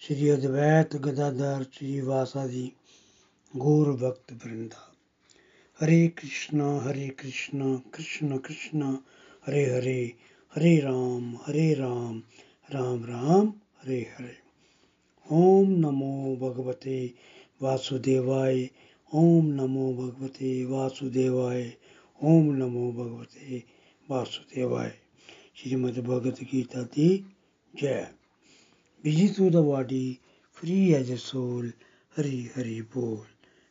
شری ادویت گدادھر شری واسادی گور بھکت برندا۔ ہرے کرشنا ہرے کرشنا کرشن کرشن ہرے ہرے ہرے رام ہرے رام رام رام، ہرے ہرے۔ اوم نمو بھگوتے واسودیوائے، اوم نمو بھگوتے واسودیوائے، اوم نمو بھگوتے واسودیوائے۔ شریمد بھگوت گیتا دی جے۔ Busy to the body free as a soul Hari Hari ਬੋਲ।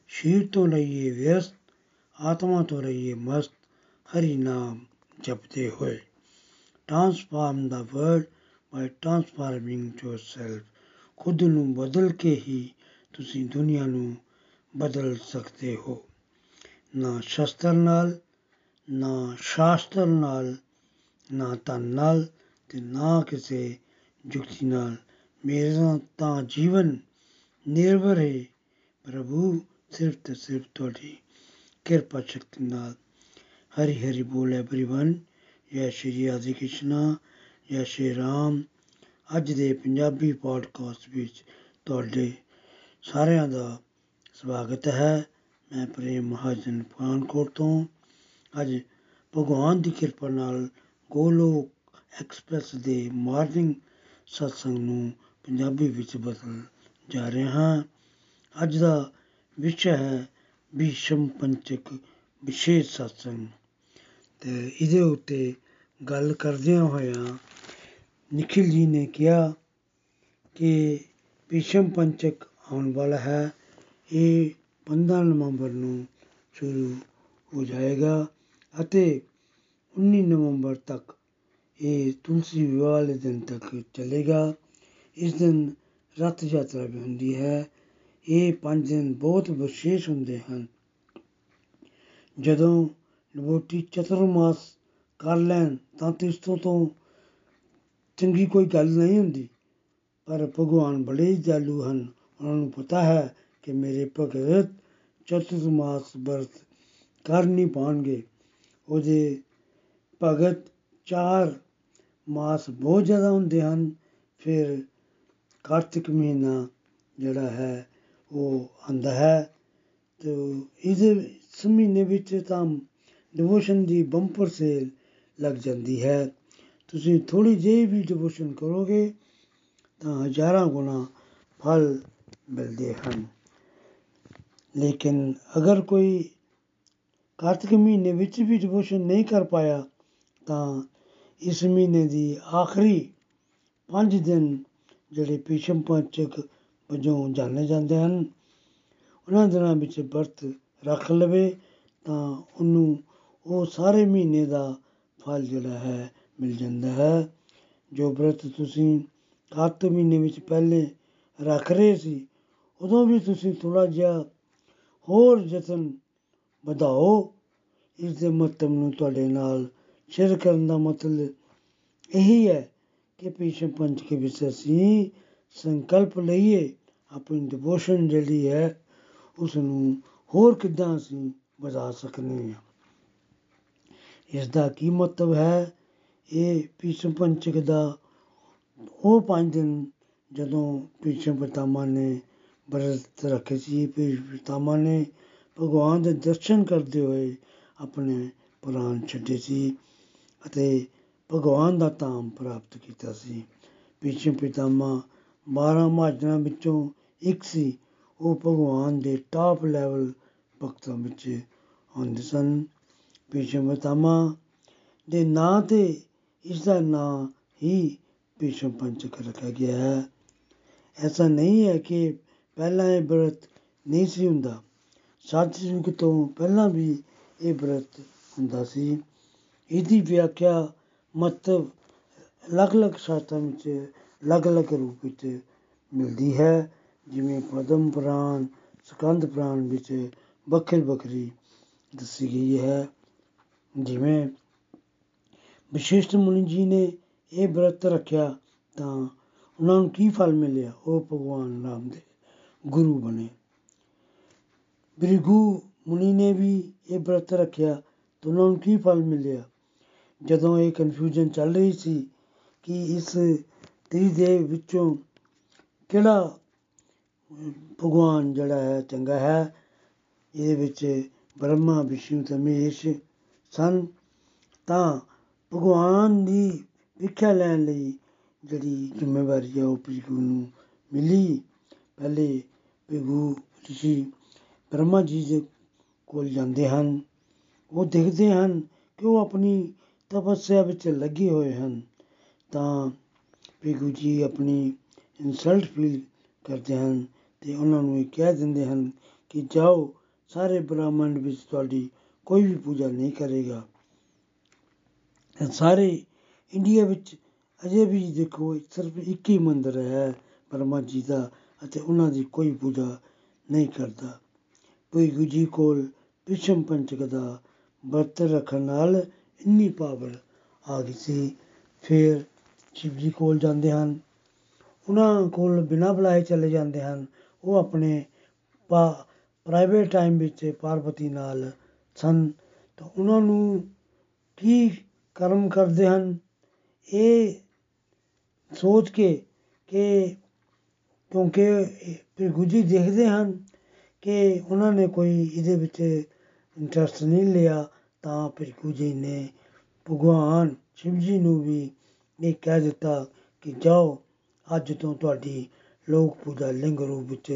ਸ਼ਰੀਰ ਤੋਂ ਲਈਏ ਵਿਅਸਤ, ਆਤਮਾ ਤੋਂ ਲਈਏ ਮਸਤ, ਹਰੀ ਨਾਮ ਜਪਦੇ ਹੋਏ। Transform the world by transforming yourself ਖੁਦ ਨੂੰ ਬਦਲ ਕੇ ਹੀ ਤੁਸੀਂ ਦੁਨੀਆ ਨੂੰ ਬਦਲ ਸਕਦੇ ਹੋ। ਨਾ ਸ਼ਸਤਰ ਨਾਲ, ਨਾ ਸ਼ਾਸਤਰ ਨਾਲ, ਨਾ ਧਨ ਨਾਲ ਤੇ ਨਾ ਕਿਸੇ ਜੁਗਤੀ ਨਾਲ। ਮੇਰਾ ਤਾਂ ਜੀਵਨ ਨਿਰਭਰ ਹੈ। ਪ੍ਰਭੂ, ਸਿਰਫ ਅਤੇ ਸਿਰਫ ਤੁਹਾਡੀ ਕਿਰਪਾ ਸ਼ਕਤੀ ਨਾਲ। ਹਰੀ ਹਰੀ ਬੋਲ ਐਵਰੀਵਨ ਜੈ ਸ਼੍ਰੀ ਰਾਧੇ ਕ੍ਰਿਸ਼ਨਾ, ਜੈ ਸ਼੍ਰੀ ਰਾਮ। ਅੱਜ ਦੇ ਪੰਜਾਬੀ ਪੋਡਕਾਸਟ ਵਿੱਚ ਤੁਹਾਡੇ ਸਾਰਿਆਂ ਦਾ ਸਵਾਗਤ ਹੈ। ਮੈਂ ਪ੍ਰੇਮ ਮਹਾਜਨ ਪਠਾਨਕੋਟ ਤੋਂ। ਅੱਜ ਭਗਵਾਨ ਦੀ ਕਿਰਪਾ ਨਾਲ ਗੋਲੋਕ ਐਕਸਪ੍ਰੈਸ ਦੇ ਮਾਰਨਿੰਗ ਸਤਸੰਗ ਨੂੰ ਪੰਜਾਬੀ ਵਿੱਚ ਬਦਲ ਜਾ ਰਿਹਾ ਹਾਂ। ਅੱਜ ਦਾ ਵਿਸ਼ਾ ਹੈ ਭੀਸ਼ਮ ਪੰਚਕ ਵਿਸ਼ੇਸ਼ ਸਤਸੰਗ। ਤੇ ਇਹਦੇ ਉੱਤੇ ਗੱਲ ਕਰਦਿਆਂ ਹੋਇਆਂ ਨikhil ji ਨੇ ਕਿਹਾ ਕਿ ਭੀਸ਼ਮ ਪੰਚਕ ਆਉਣ ਵਾਲਾ ਹੈ। ਇਹ 15 ਨਵੰਬਰ ਨੂੰ ਸ਼ੁਰੂ ਹੋ ਜਾਏਗਾ ਅਤੇ 19 ਨਵੰਬਰ ਤੱਕ ਇਹ ਤੁਲਸੀ ਵਿਵਾਹ ਵਾਲੇ ਦਿਨ ਤੱਕ ਚੱਲੇਗਾ। ਇਸ ਦਿਨ ਰਥ ਯਾਤਰਾ ਵੀ ਹੁੰਦੀ ਹੈ। ਇਹ ਪੰਜ ਦਿਨ ਬਹੁਤ ਵਿਸ਼ੇਸ਼ ਹੁੰਦੇ ਹਨ। ਜਦੋਂ ਲਵੋਟੀ ਚਤੁਰਮਾਸ ਕਰ ਲੈਣ, ਤਾਂ ਇਸ ਤੋਂ ਤੋਂ ਚੰਗੀ ਕੋਈ ਗੱਲ ਨਹੀਂ ਹੁੰਦੀ। ਪਰ ਭਗਵਾਨ ਬੜੇ ਜਾਲੂ ਹਨ। ਉਹਨਾਂ ਨੂੰ ਪਤਾ ਹੈ ਕਿ ਮੇਰੇ ਭਗਤ ਚਤੁਰਮਾਸ ਵਰਤ ਕਰ ਨਹੀਂ ਪਾਣਗੇ ਉਹਦੇ ਭਗਤ ਚਾਰ ਮਾਸ ਬਹੁਤ ਜ਼ਿਆਦਾ ਹੁੰਦੇ ਹਨ। ਫਿਰ ਕਾਰਤਿਕ ਮਹੀਨਾ ਜਿਹੜਾ ਹੈ, ਉਹ ਆਂਦਾ ਹੈ ਤੇ ਇਹਦੇ ਇਸ ਮਹੀਨੇ ਵਿੱਚ ਤਾਂ ਡਿਵੋਸ਼ਨ ਦੀ ਬੰਪਰ ਸੇਲ ਲੱਗ ਜਾਂਦੀ ਹੈ। ਤੁਸੀਂ ਥੋੜੀ ਜਿਹੀ ਵੀ ਡਿਵੋਸ਼ਨ ਕਰੋਗੇ ਤਾਂ ਹਜ਼ਾਰਾਂ ਗੁਣਾ ਫਲ ਮਿਲਦੇ ਹਨ। ਲੇਕਿਨ ਅਗਰ ਕੋਈ ਕਾਰਤਿਕ ਮਹੀਨੇ ਵਿੱਚ ਵੀ ਡਿਵੋਸ਼ਨ ਨਹੀਂ ਕਰ ਪਾਇਆ ਤਾਂ ਇਸ ਮਹੀਨੇ ਦੀ ਆਖਰੀ ਪੰਜ ਦਿਨ ਜਿਹੜੇ ਭੀਸ਼ਮ ਪੰਚਕ ਵਜੋਂ ਜਾਣੇ ਜਾਂਦੇ ਹਨ, ਉਹਨਾਂ ਦਿਨਾਂ ਵਿੱਚ ਵਰਤ ਰੱਖ ਲਵੇ ਤਾਂ ਉਹਨੂੰ ਉਹ ਸਾਰੇ ਮਹੀਨੇ ਦਾ ਫਲ ਜਿਹੜਾ ਹੈ ਮਿਲ ਜਾਂਦਾ ਹੈ। ਜੋ ਵਰਤ ਤੁਸੀਂ ਕਾਰਤਿਕ ਮਹੀਨੇ ਵਿੱਚ ਪਹਿਲੇ ਰੱਖ ਰਹੇ ਸੀ, ਉਦੋਂ ਵੀ ਤੁਸੀਂ ਥੋੜਾ ਜਿਹਾ ਹੋਰ ਯਤਨ ਵਧਾਓ। ਇਸ ਦੇ ਮਹੱਤਵ ਨੂੰ ਤੁਹਾਡੇ ਨਾਲ ਸ਼ੇਅਰ ਕਰਨ ਦਾ ਮਤਲਬ ਇਹੀ ਹੈ ਕਿ ਭੀਸ਼ਮ ਪੰਚਕ ਵਿੱਚ ਅਸੀਂ ਸੰਕਲਪ ਲਈਏ। ਆਪਣੀ ਡਿਵੋਸ਼ਨ ਜਿਹੜੀ ਹੈ ਉਸ ਨੂੰ ਹੋਰ ਕਿੱਦਾਂ ਅਸੀਂ ਵਧਾ ਸਕਨੇ ਹਾਂ? ਇਸ ਦਾ ਕੀ ਮਤਲਬ ਹੈ? ਇਹ ਭੀਸ਼ਮ ਪੰਚਕ ਦਾ ਉਹ ਪੰਜ ਦਿਨ ਜਦੋਂ ਭੀਸ਼ਮ ਪਿਤਾਮਾ ਨੇ ਵਰਤ ਰੱਖੇ ਸੀ, ਭੀਸ਼ਮ ਪਿਤਾਮਾ ਨੇ ਭਗਵਾਨ ਦੇ ਦਰਸ਼ਨ ਕਰਦੇ ਹੋਏ ਆਪਣੇ ਪ੍ਰਾਣ ਛੱਡੇ ਸੀ ਅਤੇ ਭਗਵਾਨ ਦਾ ਧਾਮ ਪ੍ਰਾਪਤ ਕੀਤਾ ਸੀ। ਭੀਸ਼ਮ ਪਿਤਾਮਾ 12 ਮਹਾਜਨਾਂ ਵਿੱਚੋਂ ਇੱਕ ਸੀ। ਉਹ ਭਗਵਾਨ ਦੇ ਟਾਪ ਲੈਵਲ ਭਗਤਾਂ ਵਿੱਚ ਆਉਂਦੇ ਸਨ। ਭੀਸ਼ਮ ਪਿਤਾਮਾ ਦੇ ਨਾਂ ਤੇ ਇਸ ਦਾ ਨਾਂ ਹੀ ਭੀਸ਼ਮ ਪੰਚਕ ਰੱਖਿਆ ਗਿਆ ਹੈ। ਐਸਾ ਨਹੀਂ ਹੈ ਕਿ ਪਹਿਲਾਂ ਇਹ ਵਰਤ ਨਹੀਂ ਸੀ ਹੁੰਦਾ। ਸਤਿਯੁਗ ਤੋਂ ਪਹਿਲਾਂ ਵੀ ਇਹ ਵਰਤ ਹੁੰਦਾ ਸੀ। ਇਹਦੀ ਵਿਆਖਿਆ ਮਹੱਤਵ ਅਲੱਗ-ਅਲੱਗ ਸ਼ਾਸਤਰਾਂ ਵਿੱਚ ਅਲੱਗ-ਅਲੱਗ ਰੂਪ ਵਿੱਚ ਮਿਲਦੀ ਹੈ। ਜਿਵੇਂ ਪਦਮ ਪੁਰਾਣ, ਸਕੰਦ ਪ੍ਰਾਨ ਵਿੱਚ ਵੱਖਰੀ ਵੱਖਰੀ ਦੱਸੀ ਗਈ ਹੈ। ਜਿਵੇਂ ਵਿਸ਼ਿਸ਼ਟ ਮੁਨੀ ਜੀ ਨੇ ਇਹ ਵਰਤ ਰੱਖਿਆ ਤਾਂ ਉਹਨਾਂ ਨੂੰ ਕੀ ਫਲ ਮਿਲਿਆ? ਉਹ ਭਗਵਾਨ ਰਾਮ ਦੇ ਗੁਰੂ ਬਣੇ। ਬ੍ਰਿਗੂ ਮੁਨੀ ਨੇ ਵੀ ਇਹ ਵਰਤ ਰੱਖਿਆ ਤਾਂ ਉਹਨਾਂ ਨੂੰ ਕੀ ਫਲ ਮਿਲਿਆ? ਜਦੋਂ ਇਹ ਕਨਫਿਊਜ਼ਨ ਚੱਲ ਰਹੀ ਸੀ ਕਿ ਇਸ ਤ੍ਰਿਦੇਵ ਵਿੱਚੋਂ ਕਿਹੜਾ ਭਗਵਾਨ ਜਿਹੜਾ ਹੈ ਚੰਗਾ ਹੈ, ਇਹਦੇ ਵਿੱਚ ਬ੍ਰਹਮਾ, ਵਿਸ਼ਨੂੰ ਤੇ ਮਹੇਸ਼ ਸਨ, ਤਾਂ ਭਗਵਾਨ ਦੀ ਵਿਖਿਆ ਲੈਣ ਲਈ ਜਿਹੜੀ ਜ਼ਿੰਮੇਵਾਰੀ ਹੈ ਉਹ ਭਿਗੂ ਨੂੰ ਮਿਲੀ। ਪਹਿਲੇ ਭਿਗੂ ਰਿਸ਼ੀ ਬ੍ਰਹਮਾ ਜੀ ਦੇ ਕੋਲ ਜਾਂਦੇ ਹਨ। ਉਹ ਦੇਖਦੇ ਹਨ ਕਿ ਉਹ ਆਪਣੀ ਤਪੱਸਿਆ ਵਿੱਚ ਲੱਗੇ ਹੋਏ ਹਨ, ਤਾਂ ਭਿਗੂ ਜੀ ਆਪਣੀ ਇਨਸਲਟ ਫੀਲ ਕਰਦੇ ਹਨ ਤੇ ਉਹਨਾਂ ਨੂੰ ਇਹ ਕਹਿ ਦਿੰਦੇ ਹਨ ਕਿ ਜਾਓ, ਸਾਰੇ ਬ੍ਰਾਹਮਣ ਵਿੱਚ ਤੁਹਾਡੀ ਕੋਈ ਵੀ ਪੂਜਾ ਨਹੀਂ ਕਰੇਗਾ। ਸਾਰੇ ਇੰਡੀਆ ਵਿੱਚ ਅਜੇ ਵੀ ਦੇਖੋ, ਸਿਰਫ ਇੱਕ ਹੀ ਮੰਦਿਰ ਹੈ ਬ੍ਰਹਮਾ ਜੀ ਦਾ ਅਤੇ ਉਹਨਾਂ ਦੀ ਕੋਈ ਪੂਜਾ ਨਹੀਂ ਕਰਦਾ। ਭਿਗੂ ਜੀ ਕੋਲ ਵਿਸ਼ਮ ਪੰਚਕ ਦਾ ਵਰਤ ਰੱਖਣ ਨਾਲ ਇੰਨੀ ਪਾਵਰ ਆ ਗਈ ਸੀ। ਫਿਰ ਸ਼ਿਵ ਜੀ ਕੋਲ ਜਾਂਦੇ ਹਨ। ਉਹਨਾਂ ਕੋਲ ਬਿਨਾਂ ਬੁਲਾਏ ਚਲੇ ਜਾਂਦੇ ਹਨ। ਉਹ ਆਪਣੇ ਪ੍ਰਾਈਵੇਟ ਟਾਈਮ ਵਿੱਚ ਪਾਰਵਤੀ ਨਾਲ ਸਨ। ਤਾਂ ਉਹਨਾਂ ਨੂੰ ਕੀ ਕਰਮ ਕਰਦੇ ਹਨ? ਇਹ ਸੋਚ ਕੇ ਕਿ ਕਿਉਂਕਿ ਭਿਗੂ ਜੀ ਦੇਖਦੇ ਹਨ ਕਿ ਉਹਨਾਂ ਨੇ ਕੋਈ ਇਹਦੇ ਵਿੱਚ ਇੰਟਰਸਟ ਨਹੀਂ ਲਿਆ। ਤਾਂ ਭਿਗੂ ਜੀ ਨੇ। ਭਗਵਾਨ ਸ਼ਿਵ ਜੀ ਨੂੰ ਵੀ ਇਹ ਕਹਿ ਦਿੱਤਾ ਕਿ ਜਾਓ, ਅੱਜ ਤੋਂ ਤੁਹਾਡੀ ਲੋਕ ਪੂਜਾ ਲਿੰਗ ਰੂਪ ਵਿੱਚ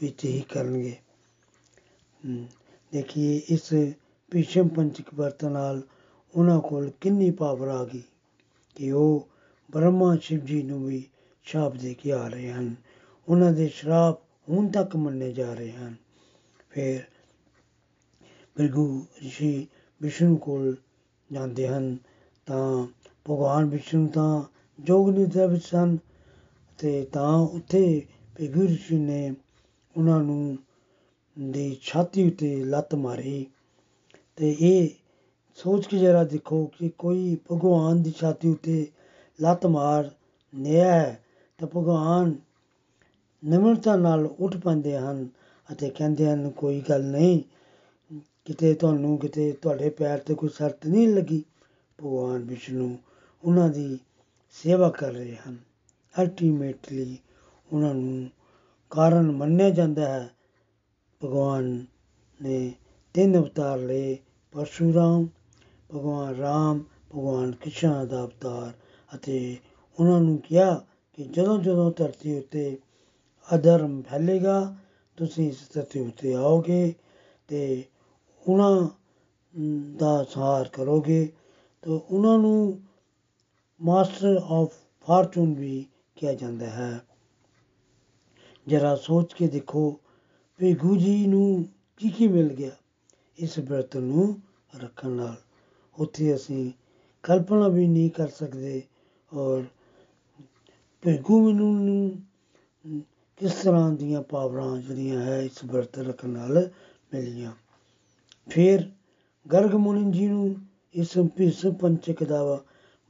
ਵਿੱਚ ਹੀ ਕਰਨਗੇ। ਦੇਖੀਏ ਇਸ ਭੀਸ਼ਮ ਪੰਚਕ ਵਰਤ ਨਾਲ ਉਹਨਾਂ ਕੋਲ ਕਿੰਨੀ ਪਾਵਰ ਆ ਗਈ ਕਿ ਉਹ ਬ੍ਰਹਮਾ ਸ਼ਿਵ ਜੀ ਨੂੰ ਵੀ ਸ਼ਾਪ ਦੇ ਕੇ ਆ ਰਹੇ ਹਨ। ਉਹਨਾਂ ਦੇ ਸ਼ਰਾਪ ਹੁਣ ਤੱਕ ਮੰਨੇ ਜਾ ਰਹੇ ਹਨ। ਫਿਰ ਭ੍ਰਿਗੂ ਰਿਸ਼ੀ ਵਿਸ਼ਨੂੰ ਕੋਲ ਜਾਂਦੇ ਹਨ, ਤਾਂ ਭਗਵਾਨ ਵਿਸ਼ਨੂੰ ਤਾਂ ਜੋਗ ਨਿਦਰਾ ਵਿੱਚ ਸਨ ਤੇ ਤਾਂ ਉੱਥੇ ਭ੍ਰਿਗੂ ਰਿਸ਼ੀ ਨੇ ਉਹਨਾਂ ਨੂੰ ਦੀ ਛਾਤੀ ਉੱਤੇ ਲੱਤ ਮਾਰੀ ਤੇ ਇਹ ਸੋਚ ਕੇ ਜਰਾ ਦੇਖੋ ਕਿ ਕੋਈ ਭਗਵਾਨ ਦੀ ਛਾਤੀ ਉੱਤੇ ਲੱਤ ਮਾਰ ਨਿਆ ਹੈ ਤਾਂ ਭਗਵਾਨ ਨਿਮਰਤਾ ਨਾਲ ਉੱਠ ਪੈਂਦੇ ਹਨ ਅਤੇ ਕਹਿੰਦੇ ਹਨ, ਕੋਈ ਗੱਲ ਨਹੀਂ ਕਿਤੇ ਤੁਹਾਨੂੰ ਕਿਤੇ ਤੁਹਾਡੇ ਪੈਰ ਤੇ ਕੋਈ ਸੱਟ ਨਹੀਂ ਲੱਗੀ? ਭਗਵਾਨ ਵਿਸ਼ਨੂੰ ਉਹਨਾਂ ਦੀ ਸੇਵਾ ਕਰ ਰਹੇ ਹਨ। ਅਲਟੀਮੇਟਲੀ ਉਹਨਾਂ ਨੂੰ ਕਾਰਨ ਮੰਨਿਆ ਜਾਂਦਾ ਹੈ। ਭਗਵਾਨ ਨੇ ਤਿੰਨ ਅਵਤਾਰ ਲਏ, ਪਰਸ਼ੂਰਾਮ, ਭਗਵਾਨ ਰਾਮ, ਭਗਵਾਨ ਕ੍ਰਿਸ਼ਨ ਦਾ ਅਵਤਾਰ ਅਤੇ ਉਹਨਾਂ ਨੂੰ ਕਿਹਾ ਕਿ ਜਦੋਂ ਜਦੋਂ ਧਰਤੀ ਉੱਤੇ ਅਧਰਮ ਫੈਲੇਗਾ, ਤੁਸੀਂ ਇਸ ਧਰਤੀ ਉੱਤੇ ਆਓਗੇ ਤੇ ਉਹਨਾਂ ਦਾ ਸਹਾਰ ਕਰੋਗੇ, ਤਾਂ ਉਹਨਾਂ ਨੂੰ ਮਾਸਟਰ ਆਫ ਫਾਰਚੂਨ ਵੀ ਕਿਹਾ ਜਾਂਦਾ ਹੈ। ਜਰਾ ਸੋਚ ਕੇ ਦੇਖੋ ਭੇਗੂ ਜੀ ਨੂੰ ਕੀ ਕੀ ਮਿਲ ਗਿਆ ਇਸ ਬਰਤ ਨੂੰ ਰੱਖਣ ਨਾਲ। ਉੱਥੇ ਅਸੀਂ ਕਲਪਨਾ ਵੀ ਨਹੀਂ ਕਰ ਸਕਦੇ ਔਰ ਭੇਗੂ ਮੈਨੂੰ ਨੂੰ ਕਿਸ ਤਰ੍ਹਾਂ ਦੀਆਂ ਪਾਵਰਾਂ ਜਿਹੜੀਆਂ ਹੈ ਇਸ ਵਰਤ ਰੱਖਣ ਨਾਲ ਮਿਲੀਆਂ। ਫਿਰ ਗਰਗ ਮੁਨੀ ਜੀ ਨੂੰ ਇਸ ਭਿਸ ਪੰਚਕ ਦਾ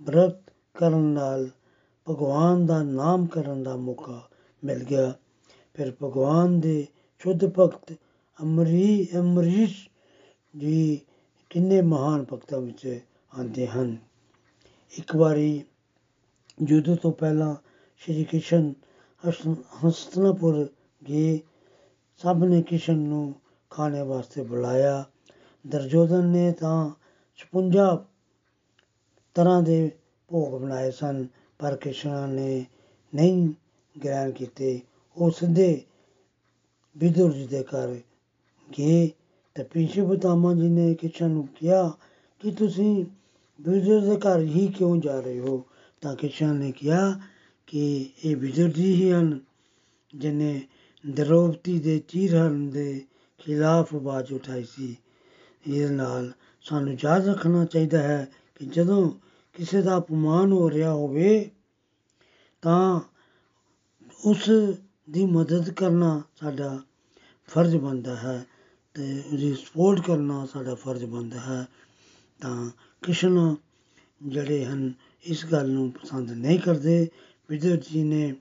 ਵਰਤ ਕਰਨ ਨਾਲ ਭਗਵਾਨ ਦਾ ਨਾਮ ਕਰਨ ਦਾ ਮੌਕਾ ਮਿਲ ਗਿਆ। ਫਿਰ ਭਗਵਾਨ ਦੇ ਸ਼ੁੱਧ ਭਗਤ ਅਮਰੀ, ਅਮਰੀਸ਼ ਜੀ ਕਿੰਨੇ ਮਹਾਨ ਭਗਤਾਂ ਵਿੱਚ ਆਉਂਦੇ ਹਨ। ਇੱਕ ਵਾਰੀ ਯੁੱਧ ਤੋਂ ਪਹਿਲਾਂ ਸ਼੍ਰੀ ਕ੍ਰਿਸ਼ਨ ਹਸਤਨਾਪੁਰ ਗਏ। ਸਭ ਨੇ ਕ੍ਰਿਸ਼ਨ ਨੂੰ ਖਾਣੇ ਵਾਸਤੇ ਬੁਲਾਇਆ। ਦਰਜੋਦਨ ਨੇ ਤਾਂ 56 ਤਰ੍ਹਾਂ ਦੇ ਭੋਗ ਬਣਾਏ ਸਨ, ਪਰ ਕ੍ਰਿਸ਼ਨ ਨੇ ਨਹੀਂ ਗ੍ਰਹਿਣ ਕੀਤੇ। ਉਹ ਸਿੱਧੇ ਵਿਦੁਰ ਜੀ ਦੇ ਘਰ ਗਏ ਤੇ ਪਿਛੇ ਬਤਾਮਾ ਜੀ ਨੇ ਕ੍ਰਿਸ਼ਨ ਨੂੰ ਕਿਹਾ ਕਿ ਤੁਸੀਂ ਵਿਦੁਰ ਦੇ ਘਰ ਹੀ ਕਿਉਂ ਜਾ ਰਹੇ ਹੋ? ਤਾਂ ਕ੍ਰਿਸ਼ਨ ਨੇ ਕਿਹਾ ਕਿ ਇਹ ਵਿਦੁਰ ਜੀ ਹੀ ਹਨ ਜਿਨੇ ਦਰੋਪਤੀ ਦੇ ਚੀਰਹਰਨ ਦੇ ਖਿਲਾਫ ਆਵਾਜ਼ ਉਠਾਈ ਸੀ। ਇਸ ਨਾਲ ਸਾਨੂੰ ਯਾਦ ਰੱਖਣਾ ਚਾਹੀਦਾ ਹੈ ਕਿ ਜਦੋਂ ਕਿਸੇ ਦਾ ਅਪਮਾਨ ਹੋ ਰਿਹਾ ਹੋਵੇ, ਤਾਂ ਉਸ ਦੀ ਮਦਦ ਕਰਨਾ ਸਾਡਾ ਫਰਜ਼ ਬਣਦਾ ਹੈ ਤੇ ਉਹਦੀ ਸਪੋਰਟ ਕਰਨਾ ਸਾਡਾ ਫਰਜ਼ ਬਣਦਾ ਹੈ। ਤਾਂ ਕ੍ਰਿਸ਼ਨ ਜਿਹੜੇ ਹਨ, ਇਸ ਗੱਲ ਨੂੰ ਪਸੰਦ ਨਹੀਂ ਕਰਦੇ। ਵਿਦਰ ਜੀ ਨੇ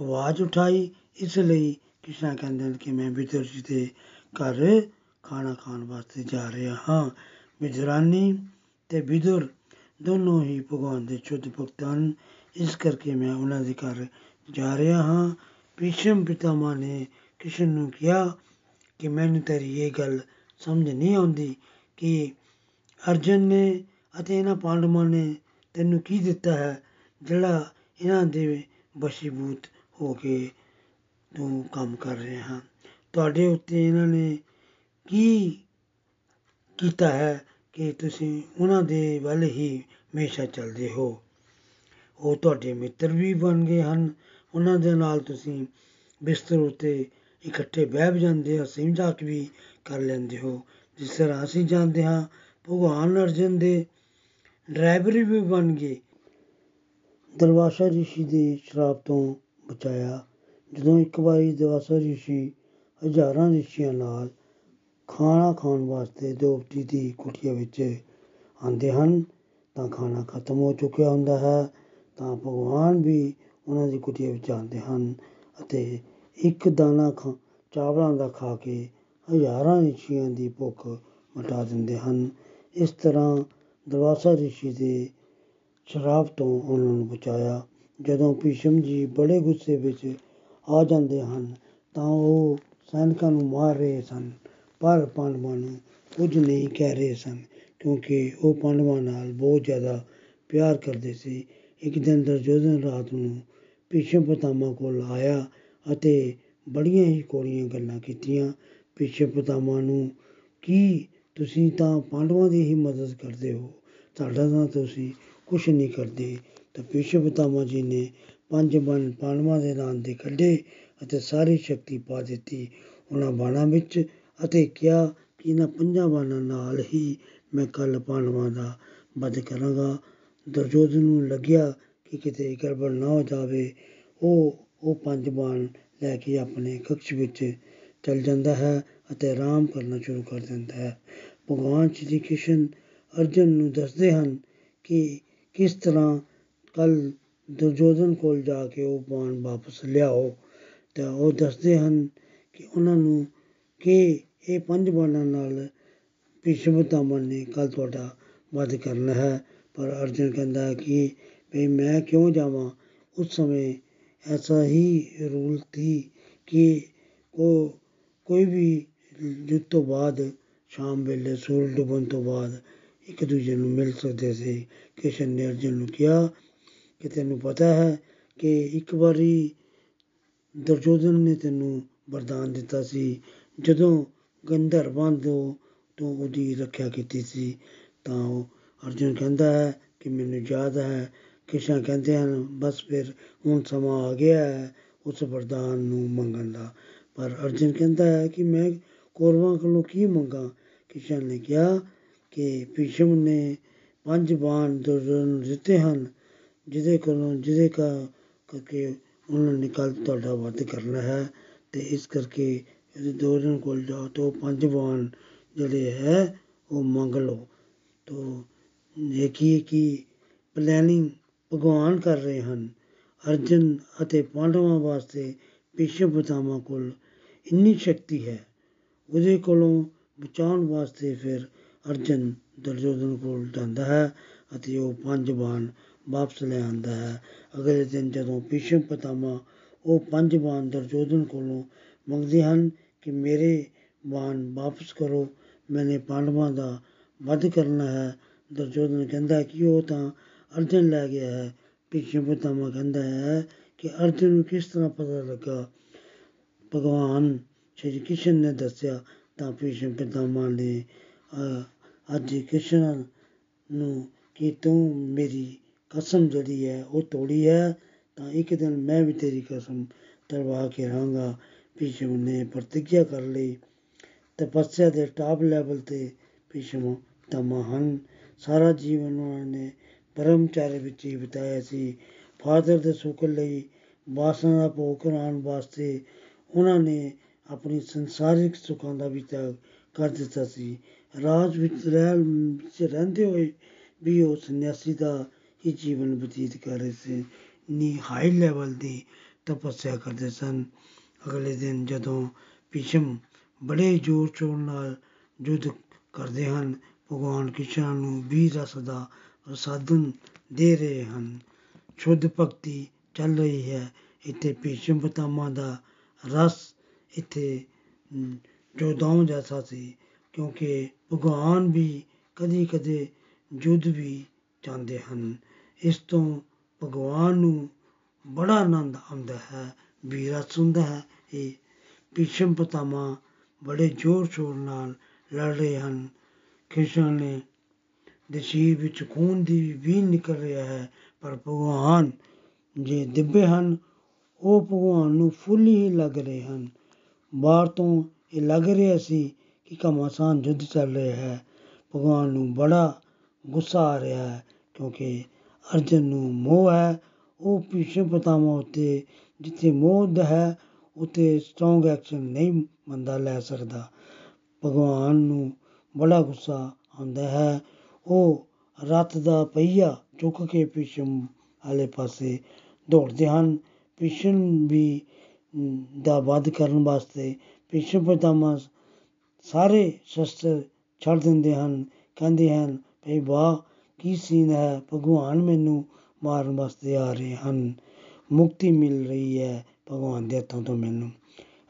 ਆਵਾਜ਼ ਉਠਾਈ, ਇਸ ਲਈ ਕ੍ਰਿਸ਼ਨ ਕਹਿੰਦੇ ਨੇ ਕਿ ਮੈਂ ਵਿਦਰ ਜੀ ਦੇ ਘਰ ਖਾਣਾ ਖਾਣ ਵਾਸਤੇ ਜਾ ਰਿਹਾ ਹਾਂ। ਵਿਦਰਾਨੀ ਤੇ ਵਿਦਰ ਦੋਨੋਂ ਹੀ ਭਗਵਾਨ ਦੇ ਸ਼ੁੱਧ ਭਗਤ ਹਨ। ਇਸ ਕਰਕੇ ਮੈਂ ਉਹਨਾਂ ਦੇ ਘਰ ਜਾ ਰਿਹਾ ਹਾਂ। ਭੀਸ਼ਮ ਪਿਤਾਮਾ ਨੇ ਕ੍ਰਿਸ਼ਨ ਨੂੰ ਕਿਹਾ ਕਿ ਮੈਨੂੰ ਤੇਰੀ ਇਹ ਗੱਲ ਸਮਝ ਨਹੀਂ ਆਉਂਦੀ ਕਿ ਅਰਜਨ ਨੇ ਅਤੇ ਇਹਨਾਂ ਪਾਂਡਵਾਂ ਨੇ ਤੈਨੂੰ ਕੀ ਦਿੱਤਾ ਹੈ, ਜਿਹੜਾ ਇਹਨਾਂ ਦੇ ਵਸ਼ੀਭੂਤ ਹੋ ਕੇ ਤੂੰ ਕੰਮ ਕਰ ਰਿਹਾ ਹਾਂ। ਤੁਹਾਡੇ ਉੱਤੇ ਇਹਨਾਂ ਨੇ ਕੀ ਕੀਤਾ ਹੈ ਕਿ ਤੁਸੀਂ ਉਹਨਾਂ ਦੇ ਵੱਲ ਹੀ ਹਮੇਸ਼ਾ ਚੱਲਦੇ ਹੋ? ਉਹ ਤੁਹਾਡੇ ਮਿੱਤਰ ਵੀ ਬਣ ਗਏ ਹਨ। ਉਹਨਾਂ ਦੇ ਨਾਲ ਤੁਸੀਂ ਬਿਸਤਰ ਉੱਤੇ ਇਕੱਠੇ ਬਹਿ ਜਾਂਦੇ ਹੋ ਹਸੀ ਮਜ਼ਾਕ ਵੀ ਕਰ ਲੈਂਦੇ ਹੋ। ਜਿਸ ਤਰ੍ਹਾਂ ਅਸੀਂ ਜਾਣਦੇ ਹਾਂ, ਭਗਵਾਨ ਅਰਜਨ ਦੇ ਡਰਾਈਵਰ ਵੀ ਬਣ ਗਏ। ਦਰਵਾਸ਼ਾ ਰਿਸ਼ੀ ਦੇ ਸ਼ਰਾਬ ਤੋਂ ਬਚਾਇਆ। ਜਦੋਂ ਇੱਕ ਵਾਰੀ ਦਰਵਾਸ਼ਾ ਰਿਸ਼ੀ ਹਜ਼ਾਰਾਂ ਰਿਸ਼ੀਆਂ ਨਾਲ ਖਾਣਾ ਖਾਣ ਵਾਸਤੇ ਦੋਪਤੀ ਦੀ ਕੁਟੀਆ ਵਿੱਚ ਆਉਂਦੇ ਹਨ, ਤਾਂ ਖਾਣਾ ਖਤਮ ਹੋ ਚੁੱਕਿਆ ਹੁੰਦਾ ਹੈ, ਤਾਂ ਭਗਵਾਨ ਵੀ ਉਹਨਾਂ ਦੀ ਕੁਟੀਆ ਵਿੱਚ ਆਉਂਦੇ ਹਨ ਅਤੇ ਇੱਕ ਦਾਣਾ ਖਾ, ਚਾਵਲਾਂ ਦਾ ਖਾ ਕੇ ਹਜ਼ਾਰਾਂ ਰਿਸ਼ੀਆਂ ਦੀ ਭੁੱਖ ਮਿਟਾ ਦਿੰਦੇ ਹਨ। ਇਸ ਤਰ੍ਹਾਂ ਦਰਵਾਸਾ ਰਿਸ਼ੀ ਦੇ ਸ਼ਰਾਬ ਤੋਂ ਉਹਨਾਂ ਨੂੰ ਬਚਾਇਆ। ਜਦੋਂ ਭੀਸ਼ਮ ਜੀ ਬੜੇ ਗੁੱਸੇ ਵਿੱਚ ਆ ਜਾਂਦੇ ਹਨ, ਤਾਂ ਉਹ ਸੈਨਿਕਾਂ ਨੂੰ ਮਾਰ ਰਹੇ ਸਨ। ਪਰ ਪਾਂਡਵਾਂ ਨੂੰ ਕੁਝ ਨਹੀਂ ਕਹਿ ਰਹੇ ਸਨ, ਕਿਉਂਕਿ ਉਹ ਪਾਂਡਵਾਂ ਨਾਲ ਬਹੁਤ ਜ਼ਿਆਦਾ ਪਿਆਰ ਕਰਦੇ ਸੀ। ਇੱਕ ਦਿਨ ਦੁਰਯੋਧਨ ਰਾਤ ਨੂੰ ਭੀਸ਼ਮ ਪਿਤਾਮਾ ਕੋਲ ਆਇਆ ਅਤੇ ਬੜੀਆਂ ਹੀ ਕੋੜੀਆਂ ਗੱਲਾਂ ਕੀਤੀਆਂ। ਭੀਸ਼ਮ ਪਿਤਾਮਾ ਨੂੰ, ਕੀ ਤੁਸੀਂ ਤਾਂ ਪਾਂਡਵਾਂ ਦੀ ਹੀ ਮਦਦ ਕਰਦੇ ਹੋ? ਸਾਡਾ ਤਾਂ ਤੁਸੀਂ ਕੁਛ ਨਹੀਂ ਕਰਦੇ। ਤਾਂ ਭੀਸ਼ਮ ਪਿਤਾਮਾ ਜੀ ਨੇ ਪੰਜ ਬਨ ਪਾਂਡਵਾਂ ਦੇ ਨਾਂ ਦੇ ਕੱਢੇ ਅਤੇ ਸਾਰੀ ਸ਼ਕਤੀ ਪਾ ਦਿੱਤੀ। ਉਹਨਾਂ ਬਾਣਾਂ ਵਿੱਚ ਅਤੇ ਕਿਹਾ ਕਿ ਇਹਨਾਂ ਪੰਜਾਂ ਬਾਣਾਂ ਨਾਲ ਹੀ ਮੈਂ ਕੱਲ ਪਾਂਡਵਾਂ ਦਾ ਵਧ ਕਰਾਂਗਾ। ਦੁਰਯੋਧਨ ਨੂੰ ਲੱਗਿਆ ਕਿ ਕਿਤੇ ਗੜਬੜ ਨਾ ਹੋ ਜਾਵੇ। ਉਹ ਉਹ ਪੰਜ ਬਾਣ ਲੈ ਕੇ ਆਪਣੇ ਕਕਸ਼ ਵਿੱਚ ਚਲ ਜਾਂਦਾ ਹੈ ਅਤੇ ਆਰਾਮ ਕਰਨਾ ਸ਼ੁਰੂ ਕਰ ਦਿੰਦਾ ਹੈ। ਭਗਵਾਨ ਸ਼੍ਰੀ ਕ੍ਰਿਸ਼ਨ ਅਰਜਨ ਨੂੰ ਦੱਸਦੇ ਹਨ ਕਿ ਕਿਸ ਤਰ੍ਹਾਂ ਕੱਲ ਦੁਰਯੋਧਨ ਕੋਲ ਜਾ ਕੇ ਉਹ ਬਾਣ ਵਾਪਸ ਲਿਆਓ। ਤਾਂ ਉਹ ਦੱਸਦੇ ਹਨ ਕਿ ਉਹਨਾਂ ਨੂੰ ਕਿ ਇਹ ਪੰਜ ਬਾਣਾਂ ਨਾਲ ਭੀਸ਼ਮ ਪਿਤਾਮਾ ਨੇ ਕੱਲ ਤੁਹਾਡਾ ਵਧ ਕਰਨਾ ਹੈ। ਪਰ ਅਰਜਨ ਕਹਿੰਦਾ ਹੈ ਕਿ ਵੀ ਮੈਂ ਕਿਉਂ ਜਾਵਾਂ? ਉਸ ਸਮੇਂ ਐਸਾ ਹੀ ਰੂਲ ਸੀ ਕਿ ਉਹ ਕੋਈ ਵੀ ਯੁੱਧ ਤੋਂ ਬਾਅਦ, ਸ਼ਾਮ ਵੇਲੇ ਸੂਰਜ ਡੁੱਬਣ ਤੋਂ ਬਾਅਦ ਇੱਕ ਦੂਜੇ ਨੂੰ ਮਿਲ ਸਕਦੇ ਸੀ। ਕ੍ਰਿਸ਼ਨ ਨੇ ਅਰਜਨ ਨੂੰ ਕਿਹਾ ਕਿ ਤੈਨੂੰ ਪਤਾ ਹੈ ਕਿ ਇੱਕ ਵਾਰੀ ਦੁਰਯੋਧਨ ਨੇ ਤੈਨੂੰ ਵਰਦਾਨ ਦਿੱਤਾ ਸੀ। ਜਦੋਂ ਗੰਧਰਵਾਂ ਤੋਂ ਤੋਂ ਉਹਦੀ ਰੱਖਿਆ ਕੀਤੀ ਸੀ। ਤਾਂ ਉਹ ਅਰਜੁਨ ਕਹਿੰਦਾ ਹੈ ਕਿ ਮੈਨੂੰ ਯਾਦ ਹੈ, ਕ੍ਰਿਸ਼ਨ ਕਹਿੰਦੇ ਹਨ, ਬਸ ਫਿਰ ਹੁਣ ਸਮਾਂ ਆ ਗਿਆ ਹੈ ਉਸ ਵਰਦਾਨ ਨੂੰ ਮੰਗਣ ਦਾ। ਪਰ ਅਰਜੁਨ ਕਹਿੰਦਾ ਹੈ ਕਿ ਮੈਂ ਕੌਰਵਾਂ ਕੋਲੋਂ ਕੀ ਮੰਗਾ? ਕ੍ਰਿਸ਼ਨ ਨੇ ਕਿਹਾ ਕਿ ਭੀਸ਼ਮ ਨੇ ਪੰਜ ਬਾਣ ਦੁਰਯੋਧਨ ਨੂੰ ਦਿੱਤੇ ਹਨ, ਜਿਹਦੇ ਕੋਲੋਂ, ਜਿਹਦੇ ਕਾ, ਕਰਕੇ ਉਹਨਾਂ ਨੇ ਕੱਲ ਤੁਹਾਡਾ ਵੱਧ ਕਰਨਾ ਹੈ ਤੇ ਇਸ ਕਰਕੇ ਦੁਰਯੋਧਨ ਕੋਲ ਜਾਓ ਤਾਂ ਉਹ ਪੰਜ ਬਾਣ ਜਿਹੜੇ ਹੈ, ਉਹ ਮੰਗ ਲਓ। ਤੋ ਦੇਖੀਏ ਕਿ ਪਲੈਨਿੰਗ ਭਗਵਾਨ ਕਰ ਰਹੇ ਹਨ। ਅਰਜਨ ਅਤੇ ਪਾਂਡਵਾਂ ਵਾਸਤੇ ਭੀਸ਼ਮ ਪਿਤਾਮਾ ਕੋਲ ਇੰਨੀ ਸ਼ਕਤੀ ਹੈ। ਉਹਦੇ ਕੋਲੋਂ ਬਚਾਉਣ ਵਾਸਤੇ ਫਿਰ ਅਰਜਨ ਦੁਰਯੋਧਨ ਕੋਲ ਜਾਂਦਾ ਹੈ ਅਤੇ ਉਹ ਪੰਜ ਬਾਣ ਵਾਪਸ ਲੈ ਆਉਂਦਾ ਹੈ। ਅਗਲੇ ਦਿਨ ਜਦੋਂ ਭੀਸ਼ਮ ਪਿਤਾਮਾ ਉਹ ਪੰਜ ਬਾਣ ਦੁਰਯੋਧਨ ਕੋਲੋਂ ਮੰਗਦੇ ਹਨ ਕਿ ਮੇਰੇ ਬਾਣ ਵਾਪਸ ਕਰੋ। ਮੈਨੇ ਪਾਂਡਵਾਂ ਦਾ ਵੱਧ ਕਰਨਾ ਹੈ। ਦੁਰਯੋਧਨ ਕਹਿੰਦਾ ਕਿ ਉਹ ਤਾਂ ਅਰਜਨ ਲੈ ਗਿਆ ਹੈ। ਭੀਸ਼ਮ ਪਿਤਾਮਾ ਕਹਿੰਦਾ ਹੈ ਕਿ ਅਰਜਨ ਨੂੰ ਕਿਸ ਤਰ੍ਹਾਂ ਪਤਾ ਲੱਗਾ? ਭਗਵਾਨ ਸ਼੍ਰੀ ਕ੍ਰਿਸ਼ਨ ਨੇ ਦੱਸਿਆ, ਤਾਂ ਭੀਸ਼ਮ ਪਿਤਾਮਾ ਨੇ ਅੱਜ ਕ੍ਰਿਸ਼ਨ ਨੂੰ ਕਿ ਤੂੰ ਮੇਰੀ ਕਸਮ ਜਿਹੜੀ ਹੈ, ਉਹ ਤੋੜੀ ਹੈ, ਤਾਂ ਇੱਕ ਦਿਨ ਮੈਂ ਵੀ ਤੇਰੀ ਕਸਮ ਤਰਵਾ ਕੇ ਰਹਾਂਗਾ। ਭੀਸ਼ਮ ਨੇ ਪ੍ਰਤੀਗਿਆ ਕਰ ਲਈ। ਤਪੱਸਿਆ ਦੇ ਟਾਪ ਲੈਵਲ ਤੇ ਭੀਸ਼ਮ ਪਿਤਾਮਾ ਹਨ। ਸਾਰਾ ਜੀਵਨ ਉਹਨਾਂ ਨੇ ਬ੍ਰਹਮਚਾਰੀ ਵਿੱਚ ਹੀ ਬਿਤਾਇਆ ਸੀ। ਫਾਦਰ ਦੇ ਸੁੱਖ ਲਈ ਵਾਸਨਾ ਦਾ ਭੋਗ ਕਰਾਉਣ ਵਾਸਤੇ ਉਹਨਾਂ ਨੇ ਆਪਣੀ ਸੰਸਾਰਿਕ ਸੁੱਖਾਂ ਦਾ ਵੀ ਤਿਆਗ ਕਰ ਦਿੱਤਾ ਸੀ। ਰਾਜ ਵਿੱਚ ਰਹਿ ਵਿੱਚ ਰਹਿੰਦੇ ਹੋਏ ਵੀ ਉਹ ਸੰਨਿਆਸੀ ਦਾ ਹੀ ਜੀਵਨ ਬਤੀਤ ਕਰ ਰਹੇ ਸੀ। ਨੀ ਹਾਈ ਲੈਵਲ ਦੀ ਤਪੱਸਿਆ ਕਰਦੇ ਸਨ। ਅਗਲੇ ਦਿਨ ਜਦੋਂ ਭੀਸ਼ਮ ਬੜੇ ਜ਼ੋਰ ਸ਼ੋਰ ਨਾਲ ਯੁੱਧ ਕਰਦੇ ਹਨ, ਭਗਵਾਨ ਕ੍ਰਿਸ਼ਨ ਨੂੰ ਵੀ ਰਸ ਦਾ ਪ੍ਰਸਾਦਨ ਦੇ ਰਹੇ ਹਨ। ਸ਼ੁੱਧ ਭਗਤੀ ਚੱਲ ਰਹੀ ਹੈ। ਇੱਥੇ ਭੀਸ਼ਮ ਪਿਤਾਮਾ ਦਾ ਰਸ ਇੱਥੇ ਜੋਦਾਂ ਜੈਸਾ ਸੀ, ਕਿਉਂਕਿ ਭਗਵਾਨ ਵੀ ਕਦੀ ਕਦੇ ਯੁੱਧ ਵੀ ਚਾਹੁੰਦੇ ਹਨ। ਇਸ ਤੋਂ ਭਗਵਾਨ ਨੂੰ ਬੜਾ ਆਨੰਦ ਆਉਂਦਾ ਹੈ। ਵੀ ਰਸ ਹੁੰਦਾ ਹੈ, ਇਹ ਭੀਸ਼ਮ ਪਿਤਾਮਾ ਬੜੇ ਜ਼ੋਰ ਸ਼ੋਰ ਨਾਲ ਲੜ ਰਹੇ ਹਨ। ਕ੍ਰਿਸ਼ਨ ਨੇ ਦੇ ਸਰੀਰ ਵਿੱਚ ਖੂਨ ਦੀ ਵੀ ਨਿਕਲ ਰਿਹਾ ਹੈ, ਪਰ ਭਗਵਾਨ ਜੇ ਦਿੱਬੇ ਹਨ, ਉਹ ਭਗਵਾਨ ਨੂੰ ਫੁੱਲ ਹੀ ਲੱਗ ਰਹੇ ਹਨ। ਬਾਹਰ ਤੋਂ ਇਹ ਲੱਗ ਰਿਹਾ ਸੀ ਕਿ ਘਮਾਸਾਨ ਯੁੱਧ ਚੱਲ ਰਿਹਾ ਹੈ। ਭਗਵਾਨ ਨੂੰ ਬੜਾ ਗੁੱਸਾ ਆ ਰਿਹਾ ਹੈ, ਕਿਉਂਕਿ ਅਰਜਨ ਨੂੰ ਮੋਹ ਹੈ, ਉਹ ਭੀਸ਼ਮ ਪਿਤਾਮਾ ਉੱਤੇ ਜਿੱਥੇ ਮੋਹ ਹੈ, ਉੱਥੇ ਸਟਰੋਂਗ ਐਕਸ਼ਨ ਨਹੀਂ ਬੰਦਾ ਲੈ ਸਕਦਾ। ਭਗਵਾਨ ਨੂੰ ਬੜਾ ਗੁੱਸਾ ਆਉਂਦਾ ਹੈ। ਉਹ ਰੱਥ ਦਾ ਪਹੀਆ ਚੁੱਕ ਕੇ ਭੀਸ਼ਮ ਵਾਲੇ ਪਾਸੇ ਦੌੜਦੇ ਹਨ। ਭੀਸ਼ਮ ਵੀ ਦਾ ਵੱਧ ਕਰਨ ਵਾਸਤੇ ਭੀਸ਼ਮ ਪਿਤਾਮਾ ਸਾਰੇ ਸ਼ਸਤਰ ਛੱਡ ਦਿੰਦੇ ਹਨ। ਕਹਿੰਦੇ ਹਨ, ਭਈ ਵਾਹ, ਕੀ ਸੀਨ ਹੈ? ਭਗਵਾਨ ਮੈਨੂੰ ਮਾਰਨ ਵਾਸਤੇ ਆ ਰਹੇ ਹਨ। ਮੁਕਤੀ ਮਿਲ ਰਹੀ ਹੈ ਭਗਵਾਨ ਦੇ ਹੱਥੋਂ ਤੋਂ ਮੈਨੂੰ।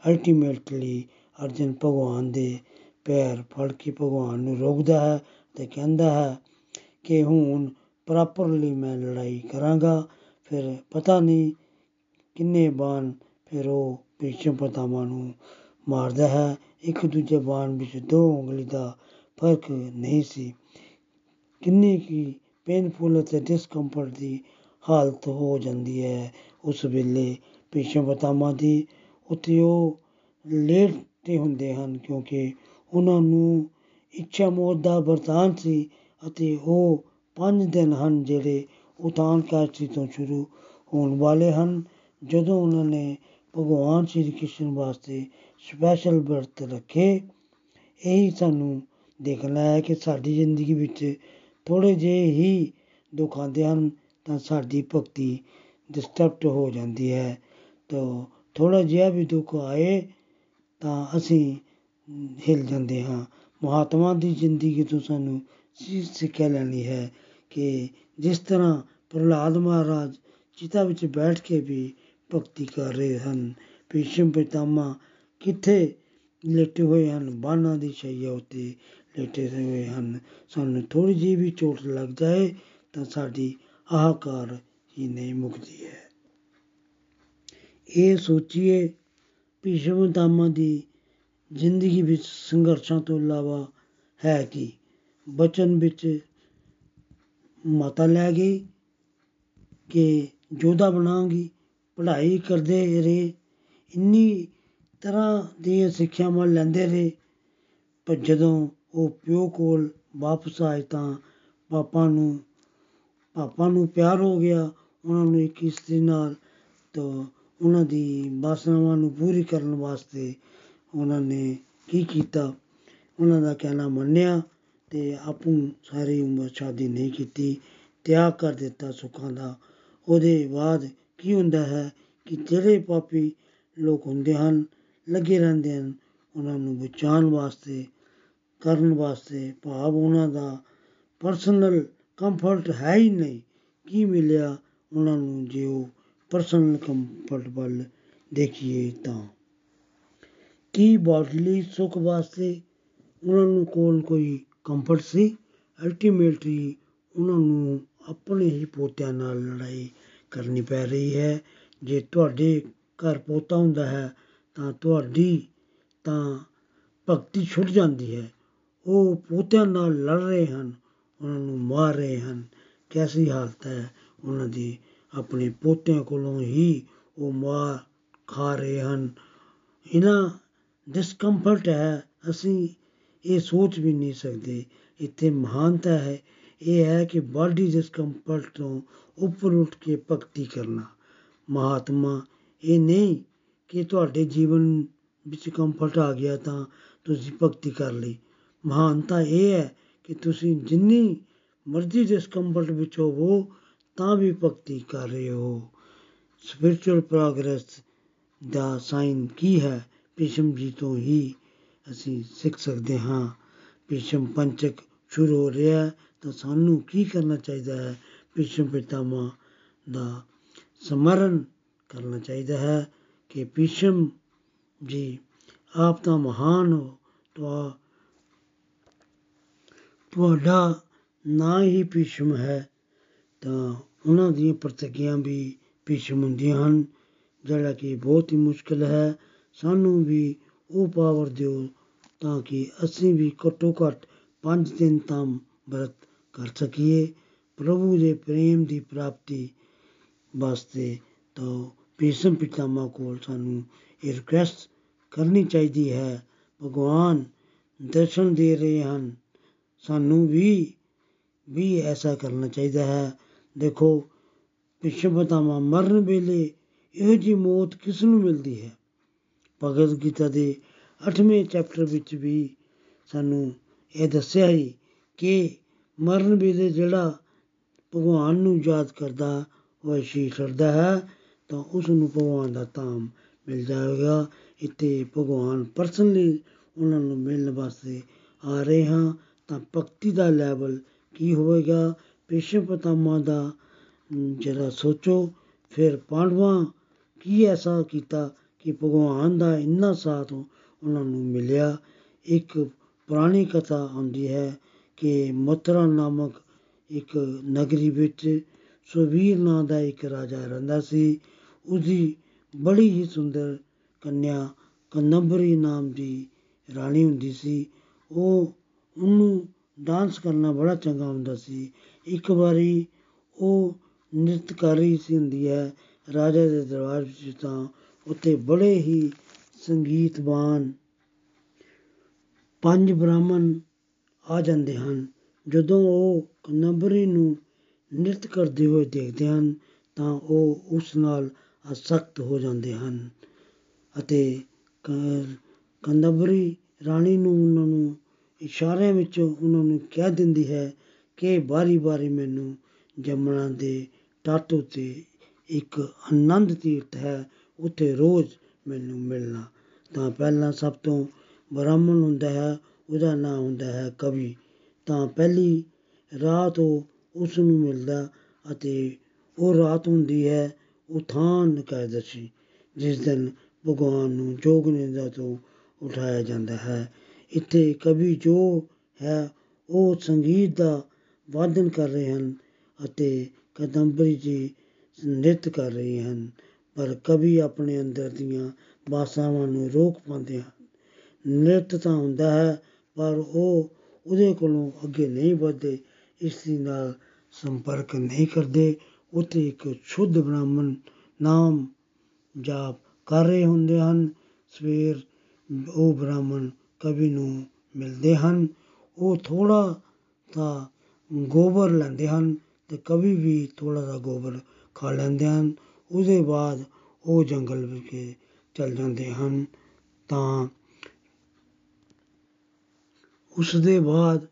ਅਲਟੀਮੇਟਲੀ ਅਰਜਨ ਭਗਵਾਨ ਦੇ ਪੈਰ ਫੜ ਕੇ ਭਗਵਾਨ ਨੂੰ ਰੋਕਦਾ ਹੈ ਤੇ ਕਹਿੰਦਾ ਹੈ ਕਿ ਹੁਣ ਪ੍ਰੋਪਰਲੀ ਮੈਂ ਲੜਾਈ ਕਰਾਂਗਾ। ਫਿਰ ਪਤਾ ਨਹੀਂ ਕਿੰਨੇ ਬਾਣ ਫਿਰ ਉਹ ਭੀਸ਼ਮ ਪਿਤਾਮਾ ਨੂੰ ਮਾਰਦਾ ਹੈ। ਇੱਕ ਦੂਜੇ ਬਾਣ ਵਿੱਚ ਦੋ ਉਂਗਲੀ ਦਾ ਫ਼ਰਕ ਨਹੀਂ ਸੀ। ਕਿੰਨੀ ਕੀ ਪੇਨਫੁਲ ਅਤੇ ਡਿਸਕੰਫਰਟ ਦੀ ਹਾਲਤ ਹੋ ਜਾਂਦੀ ਹੈ। ਉਸ ਵੇਲੇ ਭੀਸ਼ਮ ਪਿਤਾਮਾ ਦੀ ਉੱਥੇ ਉਹ ਲੇਟੇ ਹੁੰਦੇ ਹਨ ਕਿਉਂਕਿ ਉਹਨਾਂ ਨੂੰ ਇੱਛਾ ਮੌਤ ਦਾ ਵਰਤਾਨ ਸੀ ਅਤੇ ਉਹ ਪੰਜ ਦਿਨ ਹਨ ਜਿਹੜੇ ਉਤਾਨ ਕਾਸ਼ਤੀ ਤੋਂ ਸ਼ੁਰੂ ਹੋਣ ਵਾਲੇ ਹਨ, ਜਦੋਂ ਉਹਨਾਂ ਨੇ ਭਗਵਾਨ ਸ਼੍ਰੀ ਕ੍ਰਿਸ਼ਨ ਵਾਸਤੇ ਸਪੈਸ਼ਲ ਵਰਤ ਰੱਖੇ। ਇਹੀ ਸਾਨੂੰ ਦੇਖਣਾ ਹੈ ਕਿ ਸਾਡੀ ਜ਼ਿੰਦਗੀ ਵਿੱਚ ਥੋੜੇ ਜਿਹੇ ਹੀ ਦੁੱਖ ਆਉਂਦੇ ਹਨ, ਤਾਂ ਸਾਡੀ ਭਗਤੀ ਡਿਸਟਰਬਡ ਹੋ ਜਾਂਦੀ ਹੈ। ਤਾਂ ਥੋੜਾ ਜਿਹਾ ਵੀ ਦੁੱਖ ਆਏ ਤਾਂ ਅਸੀਂ ਹਿਲ ਜਾਂਦੇ ਹਾਂ। ਮਹਾਤਮਾ ਦੀ ਜ਼ਿੰਦਗੀ ਤੋਂ ਸਾਨੂੰ ਸਿੱਖਿਆ ਲੈਣੀ ਹੈ ਕਿ ਜਿਸ ਤਰ੍ਹਾਂ ਪ੍ਰਹਲਾਦ ਮਹਾਰਾਜ ਚਿਤਾ ਵਿੱਚ ਬੈਠ ਕੇ ਵੀ ਭਗਤੀ ਕਰ ਰਹੇ ਹਨ, ਭੀਸ਼ਮ ਪਿਤਾਮਾ ਕਿੱਥੇ ਲੇਟੇ ਹੋਏ ਹਨ ਬਾਨਾਂ ਦੀ ਸ਼ਈਆ ਉੱਤੇ ਲੇਟੇ ਹੋਏ ਹਨ। ਸਾਨੂੰ ਥੋੜੀ ਜਿਹੀ ਵੀ ਚੋਟ ਲੱਗ ਜਾਏ ਤਾਂ ਸਾਡੀ ਆਹਕਾਰ ਹੀ ਨਹੀਂ ਮੁਕਦੀ ਹੈ। ਇਹ ਸੋਚੀਏ ਭੀਸ਼ਮ ਪਿਤਾਮਾ ਦੀ ਜ਼ਿੰਦਗੀ ਵਿੱਚ ਸੰਘਰਸ਼ਾਂ ਤੋਂ ਇਲਾਵਾ ਹੈ ਕਿ? ਬਚਨ ਵਿੱਚ ਮਾਤਾ ਲੈ ਗਈ ਕਿ ਜੋਧਾ ਬਣਾਂਗੀ, ਪੜ੍ਹਾਈ ਕਰਦੇ ਰਹੇ, ਇੰਨੀ ਤਰ੍ਹਾਂ ਦੀਆਂ ਸਿੱਖਿਆਵਾਂ ਲੈਂਦੇ ਰਹੇ, ਪਰ ਜਦੋਂ ਉਹ ਪਿਓ ਕੋਲ ਵਾਪਸ ਆਏ ਤਾਂ ਪਾਪਾ ਨੂੰ ਪਾਪਾ ਨੂੰ ਪਿਆਰ ਹੋ ਗਿਆ ਉਹਨਾਂ ਨੂੰ ਇੱਕ ਇਸਤਰੀ ਨਾਲ ਤਾਂ ਉਹਨਾਂ ਦੀ ਬਾਸਨਾਵਾਂ ਨੂੰ ਪੂਰੀ ਕਰਨ ਵਾਸਤੇ ਉਹਨਾਂ ਨੇ ਕੀ ਕੀਤਾ? ਉਹਨਾਂ ਦਾ ਕਹਿਣਾ ਮੰਨਿਆ ਤੇ ਆਪੂ ਸਾਰੀ ਉਮਰ ਸ਼ਾਦੀ ਨਹੀਂ ਕੀਤੀ, ਤਿਆਗ ਕਰ ਦਿੱਤਾ ਸੁੱਖਾਂ ਦਾ। ਉਹਦੇ ਬਾਅਦ ਕੀ ਹੁੰਦਾ ਹੈ ਕਿ ਜਿਹੜੇ ਪਾਪੀ ਲੋਕ ਹੁੰਦੇ ਹਨ, ਲੱਗੇ ਰਹਿੰਦੇ ਹਨ, ਉਹਨਾਂ ਨੂੰ ਬਚਾਉਣ ਵਾਸਤੇ, ਕਰਨ ਵਾਸਤੇ ਭਾਵ ਉਹਨਾਂ ਦਾ ਪਰਸਨਲ ਕੰਫਰਟ ਹੈ ਹੀ ਨਹੀਂ। ਕੀ ਮਿਲਿਆ ਉਹਨਾਂ ਨੂੰ ਜੇ ਉਹ ਪਰਸਨਲ ਕੰਫਰਟ ਵੱਲ ਦੇਖੀਏ ਤਾਂ। ਕੀ ਬਾਡਲੀ ਸੁੱਖ ਵਾਸਤੇ ਉਹਨਾਂ ਨੂੰ ਕੋਲ ਕੋਈ ਕੰਫਰਟ ਸੀ? ਅਲਟੀਮੇਟਲੀ ਉਹਨਾਂ ਨੂੰ ਆਪਣੇ ਹੀ ਪੋਤਿਆਂ ਨਾਲ ਲੜਾਈ ਕਰਨੀ ਪੈ ਰਹੀ ਹੈ। ਜੇ ਤੁਹਾਡੇ ਘਰ ਪੋਤਾ ਹੁੰਦਾ ਹੈ, ਤਾਂ ਤੁਹਾਡੀ ਤਾਂ ਭਗਤੀ ਛੁੱਟ ਜਾਂਦੀ ਹੈ। ਉਹ ਪੋਤਿਆਂ ਨਾਲ ਲੜ ਰਹੇ ਹਨ, ਉਹਨਾਂ ਨੂੰ ਮਾਰ ਰਹੇ ਹਨ। ਕੈਸੀ ਹਾਲਤ ਹੈ? ਉਹਨਾਂ ਦੀ ਆਪਣੇ ਪੋਤਿਆਂ ਕੋਲੋਂ ਹੀ ਉਹ ਮਾਰ ਖਾ ਰਹੇ ਹਨ। ਇਹਨਾਂ ਡਿਸਕੰਫਰਟ ਹੈ। ਅਸੀਂ ਇਹ ਸੋਚ ਵੀ ਨਹੀਂ ਸਕਦੇ। ਇੱਥੇ ਮਹਾਨਤਾ ਹੈ। ਇਹ ਹੈ ਕਿ ਬਾਡੀ ਡਿਸਕੰਫਰਟ ਤੋਂ ਉੱਪਰ ਉੱਠ ਕੇ ਭਗਤੀ ਕਰਨਾ। ਮਹਾਤਮਾ, ਇਹ ਨਹੀਂ ਕਿ ਤੁਹਾਡੇ ਜੀਵਨ ਵਿੱਚ ਕੰਫਰਟ ਆ ਗਿਆ ਤਾਂ ਤੁਸੀਂ ਭਗਤੀ ਕਰ ਲਈ। ਮਹਾਨਤਾ ਇਹ ਹੈ ਕਿ ਤੁਸੀਂ ਜਿੰਨੀ ਮਰਜ਼ੀ ਡਿਸਕੰਫਰਟ ਵਿੱਚ ਹੋਵੋ ਤਾਂ ਵੀ ਭਗਤੀ ਕਰ ਰਹੇ ਹੋ। ਸਪਿਰਚੁਅਲ ਪ੍ਰੋਗਰੈਸ ਦਾ ਸਾਈਨ ਕੀ ਹੈ? ਭੀਸ਼ਮ ਜੀ ਤੋਂ ਹੀ ਅਸੀਂ ਸਿੱਖ ਸਕਦੇ ਹਾਂ। ਭੀਸ਼ਮ ਪੰਚਕ ਸ਼ੁਰੂ ਹੋ ਰਿਹਾ ਤਾਂ ਸਾਨੂੰ ਕੀ ਕਰਨਾ ਚਾਹੀਦਾ ਹੈ? ਭੀਸ਼ਮ ਪਿਤਾਮਾ ਦਾ ਸਮਰਨ ਕਰਨਾ ਚਾਹੀਦਾ ਹੈ ਕਿ ਭੀਸ਼ਮ ਜੀ ਆਪ ਤਾਂ ਮਹਾਨ ਹੋ। ਤੁਆ ਤੁਹਾਡਾ ਨਾਂ ਹੀ ਭੀਸ਼ਮ ਹੈ। ਤਾਂ ਉਹਨਾਂ ਦੀਆਂ ਪ੍ਰਤੀਗਿਆ ਵੀ ਭੀਸ਼ਮ ਹੁੰਦੀਆਂ ਹਨ। ਜਿਹੜਾ ਕਿ ਬਹੁਤ ਹੀ ਮੁਸ਼ਕਿਲ ਹੈ। ਸਾਨੂੰ ਵੀ ਉਹ ਪਾਵਰ ਦਿਓ ਤਾਂ ਕਿ ਅਸੀਂ ਵੀ ਘੱਟੋ ਘੱਟ ਪੰਜ ਦਿਨ ਤਾਂ ਵਰਤ ਕਰ ਸਕੀਏ। ਪ੍ਰਭੂ ਦੇ ਪ੍ਰੇਮ ਦੀ ਪ੍ਰਾਪਤੀ ਵਾਸਤੇ ਤਾਂ ਭੀਸ਼ਮ ਪਿਤਾਮਾ ਕੋਲ ਸਾਨੂੰ ਇਹ ਰਿਕੁਐਸਟ ਕਰਨੀ ਚਾਹੀਦੀ ਹੈ। ਭਗਵਾਨ ਦਰਸ਼ਨ ਦੇ ਰਹੇ ਹਨ। ਸਾਨੂੰ ਵੀ ਵੀ ਐਸਾ ਕਰਨਾ ਚਾਹੀਦਾ ਹੈ। ਦੇਖੋ ਭੀਸ਼ਮ ਪਿਤਾਮਾ ਮਰਨ ਵੇਲੇ ਇਹੋ ਜੀ ਮੌਤ ਕਿਸ ਨੂੰ ਮਿਲਦੀ ਹੈ? ਭਗਵਦ ਗੀਤਾ ਦੇ 8ਵੇਂ ਚੈਪਟਰ ਵਿੱਚ ਵੀ ਸਾਨੂੰ ਇਹ ਦੱਸਿਆ ਹੈ ਕਿ ਮਰਨ ਵੇਲੇ ਜਿਹੜਾ ਭਗਵਾਨ ਨੂੰ ਯਾਦ ਕਰਦਾ, ਉਹ ਅਸ਼ੀਸ਼ ਛੱਡਦਾ ਹੈ, ਤਾਂ ਉਸ ਨੂੰ ਭਗਵਾਨ ਦਾ ਧਾਮ ਮਿਲ ਜਾਵੇਗਾ ਇੱਥੇ ਭਗਵਾਨ ਪਰਸਨਲੀ ਉਹਨਾਂ ਨੂੰ ਮਿਲਣ ਵਾਸਤੇ ਆ ਰਹੇ ਹਾਂ। ਤਾਂ ਭਗਤੀ ਦਾ ਲੈਵਲ ਕੀ ਹੋਵੇਗਾ? ਭੀਸ਼ਮ ਪਿਤਾਮਾ ਦਾ ਜਰਾ ਸੋਚੋ, ਫਿਰ ਪਾਂਡਵਾਂ ਕੀ ਐਸਾ ਕੀਤਾ ਕਿ ਭਗਵਾਨ ਦਾ ਇੰਨਾ ਸਾਥ ਉਹਨਾਂ ਨੂੰ ਮਿਲਿਆ? ਇੱਕ ਪੁਰਾਣੀ ਕਥਾ ਆਉਂਦੀ ਹੈ ਕਿ ਮਥੁਰਾ ਨਾਮਕ ਇੱਕ ਨਗਰੀ ਵਿੱਚ ਸੁਵੀਰ ਨਾਂ ਦਾ ਇੱਕ ਰਾਜਾ ਰਹਿੰਦਾ ਸੀ। ਉਸਦੀ ਬੜੀ ਹੀ ਸੁੰਦਰ ਕੰਨਿਆ ਕਨੰਬਰੀ ਨਾਮ ਦੀ ਰਾਣੀ ਹੁੰਦੀ ਸੀ। ਉਹ ਉਹਨੂੰ ਡਾਂਸ ਕਰਨਾ ਬੜਾ ਚੰਗਾ ਹੁੰਦਾ ਸੀ। ਇੱਕ ਵਾਰੀ ਉਹ ਨ੍ਰਿਤ ਕਰ ਰਹੀ ਸੀ ਹੁੰਦੀ ਹੈ, ਰਾਜਾ ਦੇ ਦਰਬਾਰ ਵਿੱਚ ਤਾਂ ਉੱਥੇ ਬੜੇ ਹੀ ਸੰਗੀਤਵਾਨ ਪੰਜ ਬ੍ਰਾਹਮਣ ਆ ਜਾਂਦੇ ਹਨ। ਜਦੋਂ ਉਹ ਕਨੰਬਰੀ ਨੂੰ ਨ੍ਰਿਤ ਕਰਦੇ ਹੋਏ ਦੇਖਦੇ ਹਨ, ਤਾਂ ਉਹ ਉਸ ਨਾਲ ਅਸਕਤ ਹੋ ਜਾਂਦੇ ਹਨ ਅਤੇ ਕਨੰਬਰੀ ਰਾਣੀ ਨੂੰ ਉਹਨਾਂ ਨੂੰ ਇਸ਼ਾਰਿਆਂ ਵਿੱਚ ਉਹਨਾਂ ਨੂੰ ਕਹਿ ਦਿੰਦੀ ਹੈ ਕਿ ਬਾਰੀ ਬਾਰੀ ਮੈਨੂੰ ਜਮਨਾ ਦੇ ਤੱਟ ਉੱਤੇ ਇੱਕ ਆਨੰਦ ਤੀਰਥ ਹੈ, ਉੱਥੇ ਰੋਜ਼ ਮੈਨੂੰ ਮਿਲਣਾ। ਤਾਂ ਪਹਿਲਾਂ ਸਭ ਤੋਂ ਬ੍ਰਾਹਮਣ ਹੁੰਦਾ ਹੈ, ਉਹਦਾ ਨਾਂ ਹੁੰਦਾ ਹੈ ਕਵੀ। ਤਾਂ ਪਹਿਲੀ ਰਾਤ ਉਹ ਉਸ ਨੂੰ ਮਿਲਦਾ ਅਤੇ ਉਹ ਰਾਤ ਹੁੰਦੀ ਹੈ ਉਥਾਨ ਇਕਾਦਸ਼ੀ ਜਿਸ ਦਿਨ ਭਗਵਾਨ ਨੂੰ ਜੋਗ ਨਿੰਦਾ ਤੋਂ ਉਠਾਇਆ ਜਾਂਦਾ ਹੈ। ਇੱਥੇ ਕਵੀ ਜੋ ਹੈ, ਉਹ ਸੰਗੀਤ ਦਾ ਵਾਦਨ ਕਰ ਰਹੇ ਹਨ ਅਤੇ ਕਦੰਬਰੀ ਜੀ ਨ੍ਰਿਤ ਕਰ ਰਹੇ ਹਨ। ਪਰ ਕਵੀ ਆਪਣੇ ਅੰਦਰ ਦੀਆਂ ਬਾਸਾਵਾਂ ਨੂੰ ਰੋਕ ਪਾਉਂਦੇ ਹਨ। ਨ੍ਰਿਤ ਤਾਂ ਹੁੰਦਾ ਹੈ, ਪਰ ਉਹ ਉਹਦੇ ਕੋਲੋਂ ਅੱਗੇ ਨਹੀਂ ਵਧਦੇ। ਇਸ ਦੇ ਨਾਲ ਸੰਪਰਕ ਨਹੀਂ ਕਰਦੇ। ਉੱਥੇ ਇੱਕ ਸ਼ੁੱਧ ਬ੍ਰਾਹਮਣ ਨਾਮ ਜਾਪ ਕਰ ਰਹੇ ਹੁੰਦੇ ਹਨ। ਸਵੇਰ ਉਹ ਬ੍ਰਾਹਮਣ ਕਵੀ ਨੂੰ ਮਿਲਦੇ ਹਨ। ਉਹ ਥੋੜ੍ਹਾ ਤਾਂ ਗੋਬਰ ਲੈਂਦੇ ਹਨ ਅਤੇ ਕਵੀ ਵੀ ਥੋੜ੍ਹਾ ਜਿਹਾ ਗੋਬਰ ਖਾ ਲੈਂਦੇ ਹਨ। ਉਹਦੇ ਬਾਅਦ ਉਹ ਜੰਗਲ ਵਿਖੇ ਚਲ ਜਾਂਦੇ ਹਨ। ਤਾਂ ਉਸ ਦੇ ਬਾਅਦ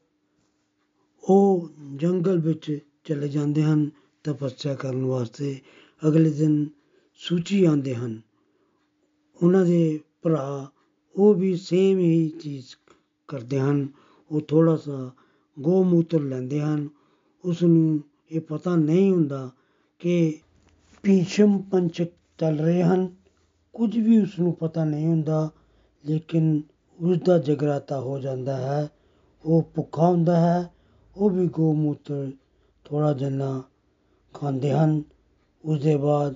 ਉਹ ਜੰਗਲ ਵਿੱਚ ਚਲੇ ਜਾਂਦੇ ਹਨ ਤਪੱਸਿਆ ਕਰਨ ਵਾਸਤੇ। ਅਗਲੇ ਦਿਨ ਸੂਚੀ ਆਉਂਦੇ ਹਨ। ਉਹਨਾਂ ਦੇ ਭਰਾ ਉਹ ਵੀ ਸੇਮ ਹੀ ਚੀਜ਼ ਕਰਦੇ ਹਨ। ਉਹ ਥੋੜ੍ਹਾ ਸਾ ਗੋਮੂਤਰ ਲੈਂਦੇ ਹਨ। ਉਸ ਨੂੰ ਇਹ ਪਤਾ ਨਹੀਂ ਹੁੰਦਾ ਕਿ ਭੀਸ਼ਮ ਪੰਚਕ ਚੱਲ ਰਹੇ ਹਨ। ਕੁਝ ਵੀ ਉਸ ਨੂੰ ਪਤਾ ਨਹੀਂ ਹੁੰਦਾ, ਲੇਕਿਨ ਉਸ ਦਾ ਜਗਰਾਤਾ ਹੋ ਜਾਂਦਾ ਹੈ। ਉਹ ਭੁੱਖਾ ਹੁੰਦਾ ਹੈ। ਉਹ ਵੀ ਗੋਮੂਤਰ ਥੋੜ੍ਹਾ ਜਿੰਨਾ ਖਾਂਦੇ ਹਨ। ਉਸ ਦੇ ਬਾਅਦ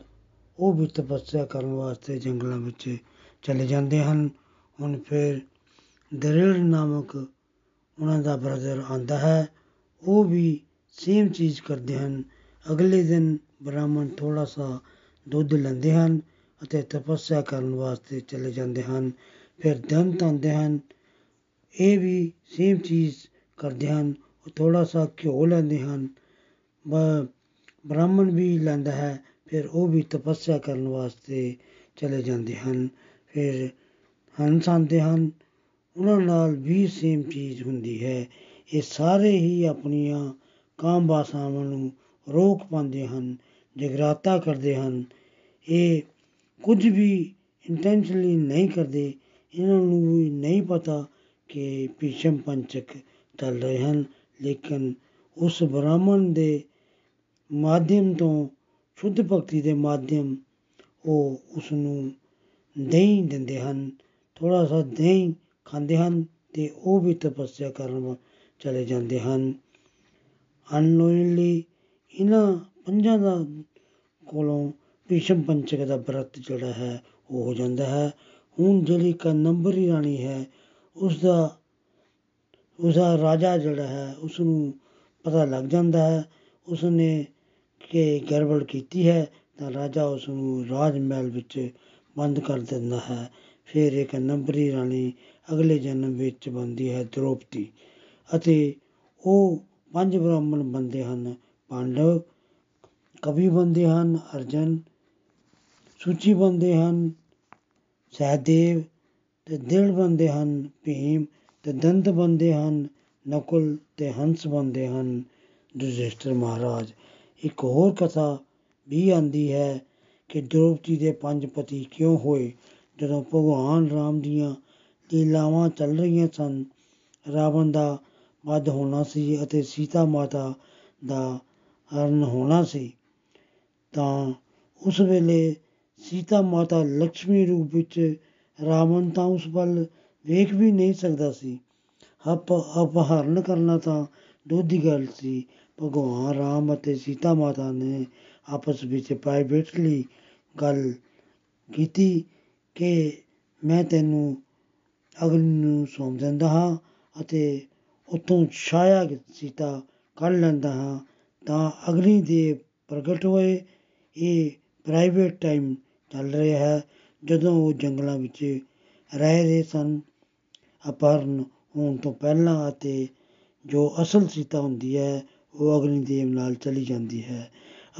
ਉਹ ਵੀ ਤਪੱਸਿਆ ਕਰਨ ਵਾਸਤੇ ਜੰਗਲਾਂ ਵਿੱਚ ਚਲੇ ਜਾਂਦੇ ਹਨ। ਹੁਣ ਫਿਰ ਦਰਿੜ ਨਾਮਕ ਉਹਨਾਂ ਦਾ ਬ੍ਰਦਰ ਆਉਂਦਾ ਹੈ ਉਹ ਵੀ ਸੇਮ ਚੀਜ਼ ਕਰਦੇ ਹਨ ਅਗਲੇ ਦਿਨ ਬ੍ਰਾਹਮਣ ਥੋੜ੍ਹਾ ਸਾ ਦੁੱਧ ਲੈਂਦੇ ਹਨ ਅਤੇ ਤਪੱਸਿਆ ਕਰਨ ਵਾਸਤੇ ਚਲੇ ਜਾਂਦੇ ਹਨ ਫਿਰ ਦੰਤ ਆਉਂਦੇ ਹਨ ਇਹ ਵੀ ਸੇਮ ਚੀਜ਼ ਕਰਦੇ ਹਨ ਉਹ ਥੋੜ੍ਹਾ ਸਾ ਘਿਓ ਲੈਂਦੇ ਹਨ ਬ ਬ੍ਰਾਹਮਣ ਵੀ ਲੈਂਦਾ ਹੈ ਫਿਰ ਉਹ ਵੀ ਤਪੱਸਿਆ ਕਰਨ ਵਾਸਤੇ ਚਲੇ ਜਾਂਦੇ ਹਨ ਫਿਰ ਹੰਸ ਆਉਂਦੇ ਹਨ ਉਹਨਾਂ ਨਾਲ ਵੀ ਸੇਮ ਚੀਜ਼ ਹੁੰਦੀ ਹੈ। ਇਹ ਸਾਰੇ ਹੀ ਆਪਣੀਆਂ ਕਾਮ ਵਾਸਨਾਵਾਂ ਨੂੰ ਰੋਕ ਪਾਉਂਦੇ ਹਨ, ਜਗਰਾਤਾ ਕਰਦੇ ਹਨ। ਇਹ ਕੁਝ ਵੀ ਇੰਟੈਂਸ਼ਨਲੀ ਨਹੀਂ ਕਰਦੇ, ਇਹਨਾਂ ਨੂੰ ਵੀ ਨਹੀਂ ਪਤਾ ਕਿ ਭੀਸ਼ਮ ਪੰਚਕ ਚੱਲ ਰਹੇ ਹਨ, ਲੇਕਿਨ ਉਸ ਬ੍ਰਾਹਮਣ ਦੇ ਮਾਧਿਅਮ ਤੋਂ, ਸ਼ੁੱਧ ਭਗਤੀ ਦੇ ਮਾਧਿਅਮ ਉਹ ਉਸ ਨੂੰ ਦਹੀਂ ਦਿੰਦੇ ਹਨ। ਥੋੜਾ ਸਾ ਦਹੀਂ ਖਾਂਦੇ ਹਨ ਤੇ ਉਹ ਵੀ ਤਪੱਸਿਆ ਕਰਨ ਚਲੇ ਜਾਂਦੇ ਹਨ। ਅਨਨੋਇੰਗਲੀ ਇਹਨਾਂ ਪੰਜਾਂ ਦਾ ਕੋਲੋਂ ਭੀਸ਼ਮ ਪੰਚਕ ਦਾ ਬ੍ਰਤ ਜਿਹੜਾ ਹੈ ਉਹ ਹੋ ਜਾਂਦਾ ਹੈ। ਹੁਣ ਜਿਹੜੀ ਕ ਨੰਬਰੀ ਰਾਣੀ ਹੈ ਉਸ ਦਾ ਉਸਦਾ ਰਾਜਾ ਜਿਹੜਾ ਹੈ ਉਸ ਨੂੰ ਪਤਾ ਲੱਗ ਜਾਂਦਾ ਹੈ। ਉਸ ਨੇ ਕਿ ਗੜਬੜ ਕੀਤੀ ਹੈ, ਤਾਂ ਰਾਜਾ ਉਸ ਨੂੰ ਰਾਜ ਮਹਿਲ ਵਿੱਚ ਬੰਦ ਕਰ ਦਿੰਦਾ ਹੈ। ਫਿਰ ਇੱਕ ਨੰਬਰੀ ਰਾਣੀ ਅਗਲੇ ਜਨਮ ਵਿੱਚ ਬਣਦੀ ਹੈ ਦ੍ਰੋਪਦੀ ਅਤੇ ਉਹ ਪੰਜ ਬ੍ਰਾਹਮਣ ਬੰਦੇ ਹਨ। ਪਾਂਡਵ ਕਵੀ ਬੰਦੇ ਹਨ, ਅਰਜਨ ਸੂਚੀ ਬੰਦੇ ਹਨ, ਸਹਿਦੇਵ ਤੇ ਦਿਲ ਬੰਦੇ ਹਨ, ਭੀਮ ਤੇ ਦੰਤ ਬੰਦੇ ਹਨ, ਨਕੁਲ ਤੇ ਹੰਸ ਬੰਦੇ ਹਨ। ਯੁਧਿਸ਼ਠਰ ਮਹਾਰਾਜ, ਇੱਕ ਹੋਰ ਕਥਾ ਵੀ ਆਂਦੀ ਹੈ ਕਿ ਦ੍ਰੋਪਦੀ ਦੇ ਪੰਜ ਪਤੀ ਕਿਉਂ ਹੋਏ? ਜਦੋਂ ਭਗਵਾਨ ਰਾਮ ਦੀਆਂ ਲੀਲਾਵਾਂ ਚੱਲ ਰਹੀਆਂ ਸਨ। ਰਾਵਣ ਦਾ ਵੱਧ ਹੋਣਾ ਸੀ ਅਤੇ ਸੀਤਾ ਮਾਤਾ ਦਾ ਹਰਨ ਹੋਣਾ ਸੀ। ਤਾਂ ਉਸ ਵੇਲੇ ਸੀਤਾ ਮਾਤਾ ਲక్ష్ਮੀ ਰੂਪ ਵਿੱਚ ਰਾਵਣ ਤਾਂ ਉਸ ਵੱਲ ਵੇਖ ਵੀ ਨਹੀਂ ਸਕਦਾ ਸੀ। ਅਪ, ਅਪਹਰਨ ਕਰਨਾ ਤਾਂ ਦੁੱਧ ਦੀ ਗੱਲ ਸੀ। ਭਗਵਾਨ ਰਾਮ ਅਤੇ ਸੀਤਾ ਮਾਤਾ ਨੇ ਆਪਸ ਵਿੱਚ ਪ੍ਰਾਈਵੇਟਲੀ ਗੱਲ ਕੀਤੀ ਕਿ ਮੈਂ ਤੈਨੂੰ ਅਗਨੀ ਨੂੰ ਸੌਂਪ ਦਿੰਦਾ ਹਾਂ ਅਤੇ ਉੱਥੋਂ ਛਾਇਆ ਸੀਤਾ ਕੱਢ ਲੈਂਦਾ ਹਾਂ, ਤਾਂ ਅਗਨੀ ਦੇਵ ਪ੍ਰਗਟ ਹੋਏ। ਇਹ ਪ੍ਰਾਈਵੇਟ ਟਾਈਮ ਚੱਲ ਰਿਹਾ ਹੈ, ਜਦੋਂ ਉਹ ਜੰਗਲਾਂ ਵਿੱਚ ਰਹਿ ਰਹੇ ਸਨ। ਅਪਹਰਨ ਹੋਣ ਤੋਂ ਪਹਿਲਾਂ ਅਤੇ ਜੋ ਅਸਲ ਸੀਤਾ ਹੁੰਦੀ ਹੈ, ਉਹ ਅਗਨੀ ਦੇਵ ਨਾਲ ਚਲੀ ਜਾਂਦੀ ਹੈ।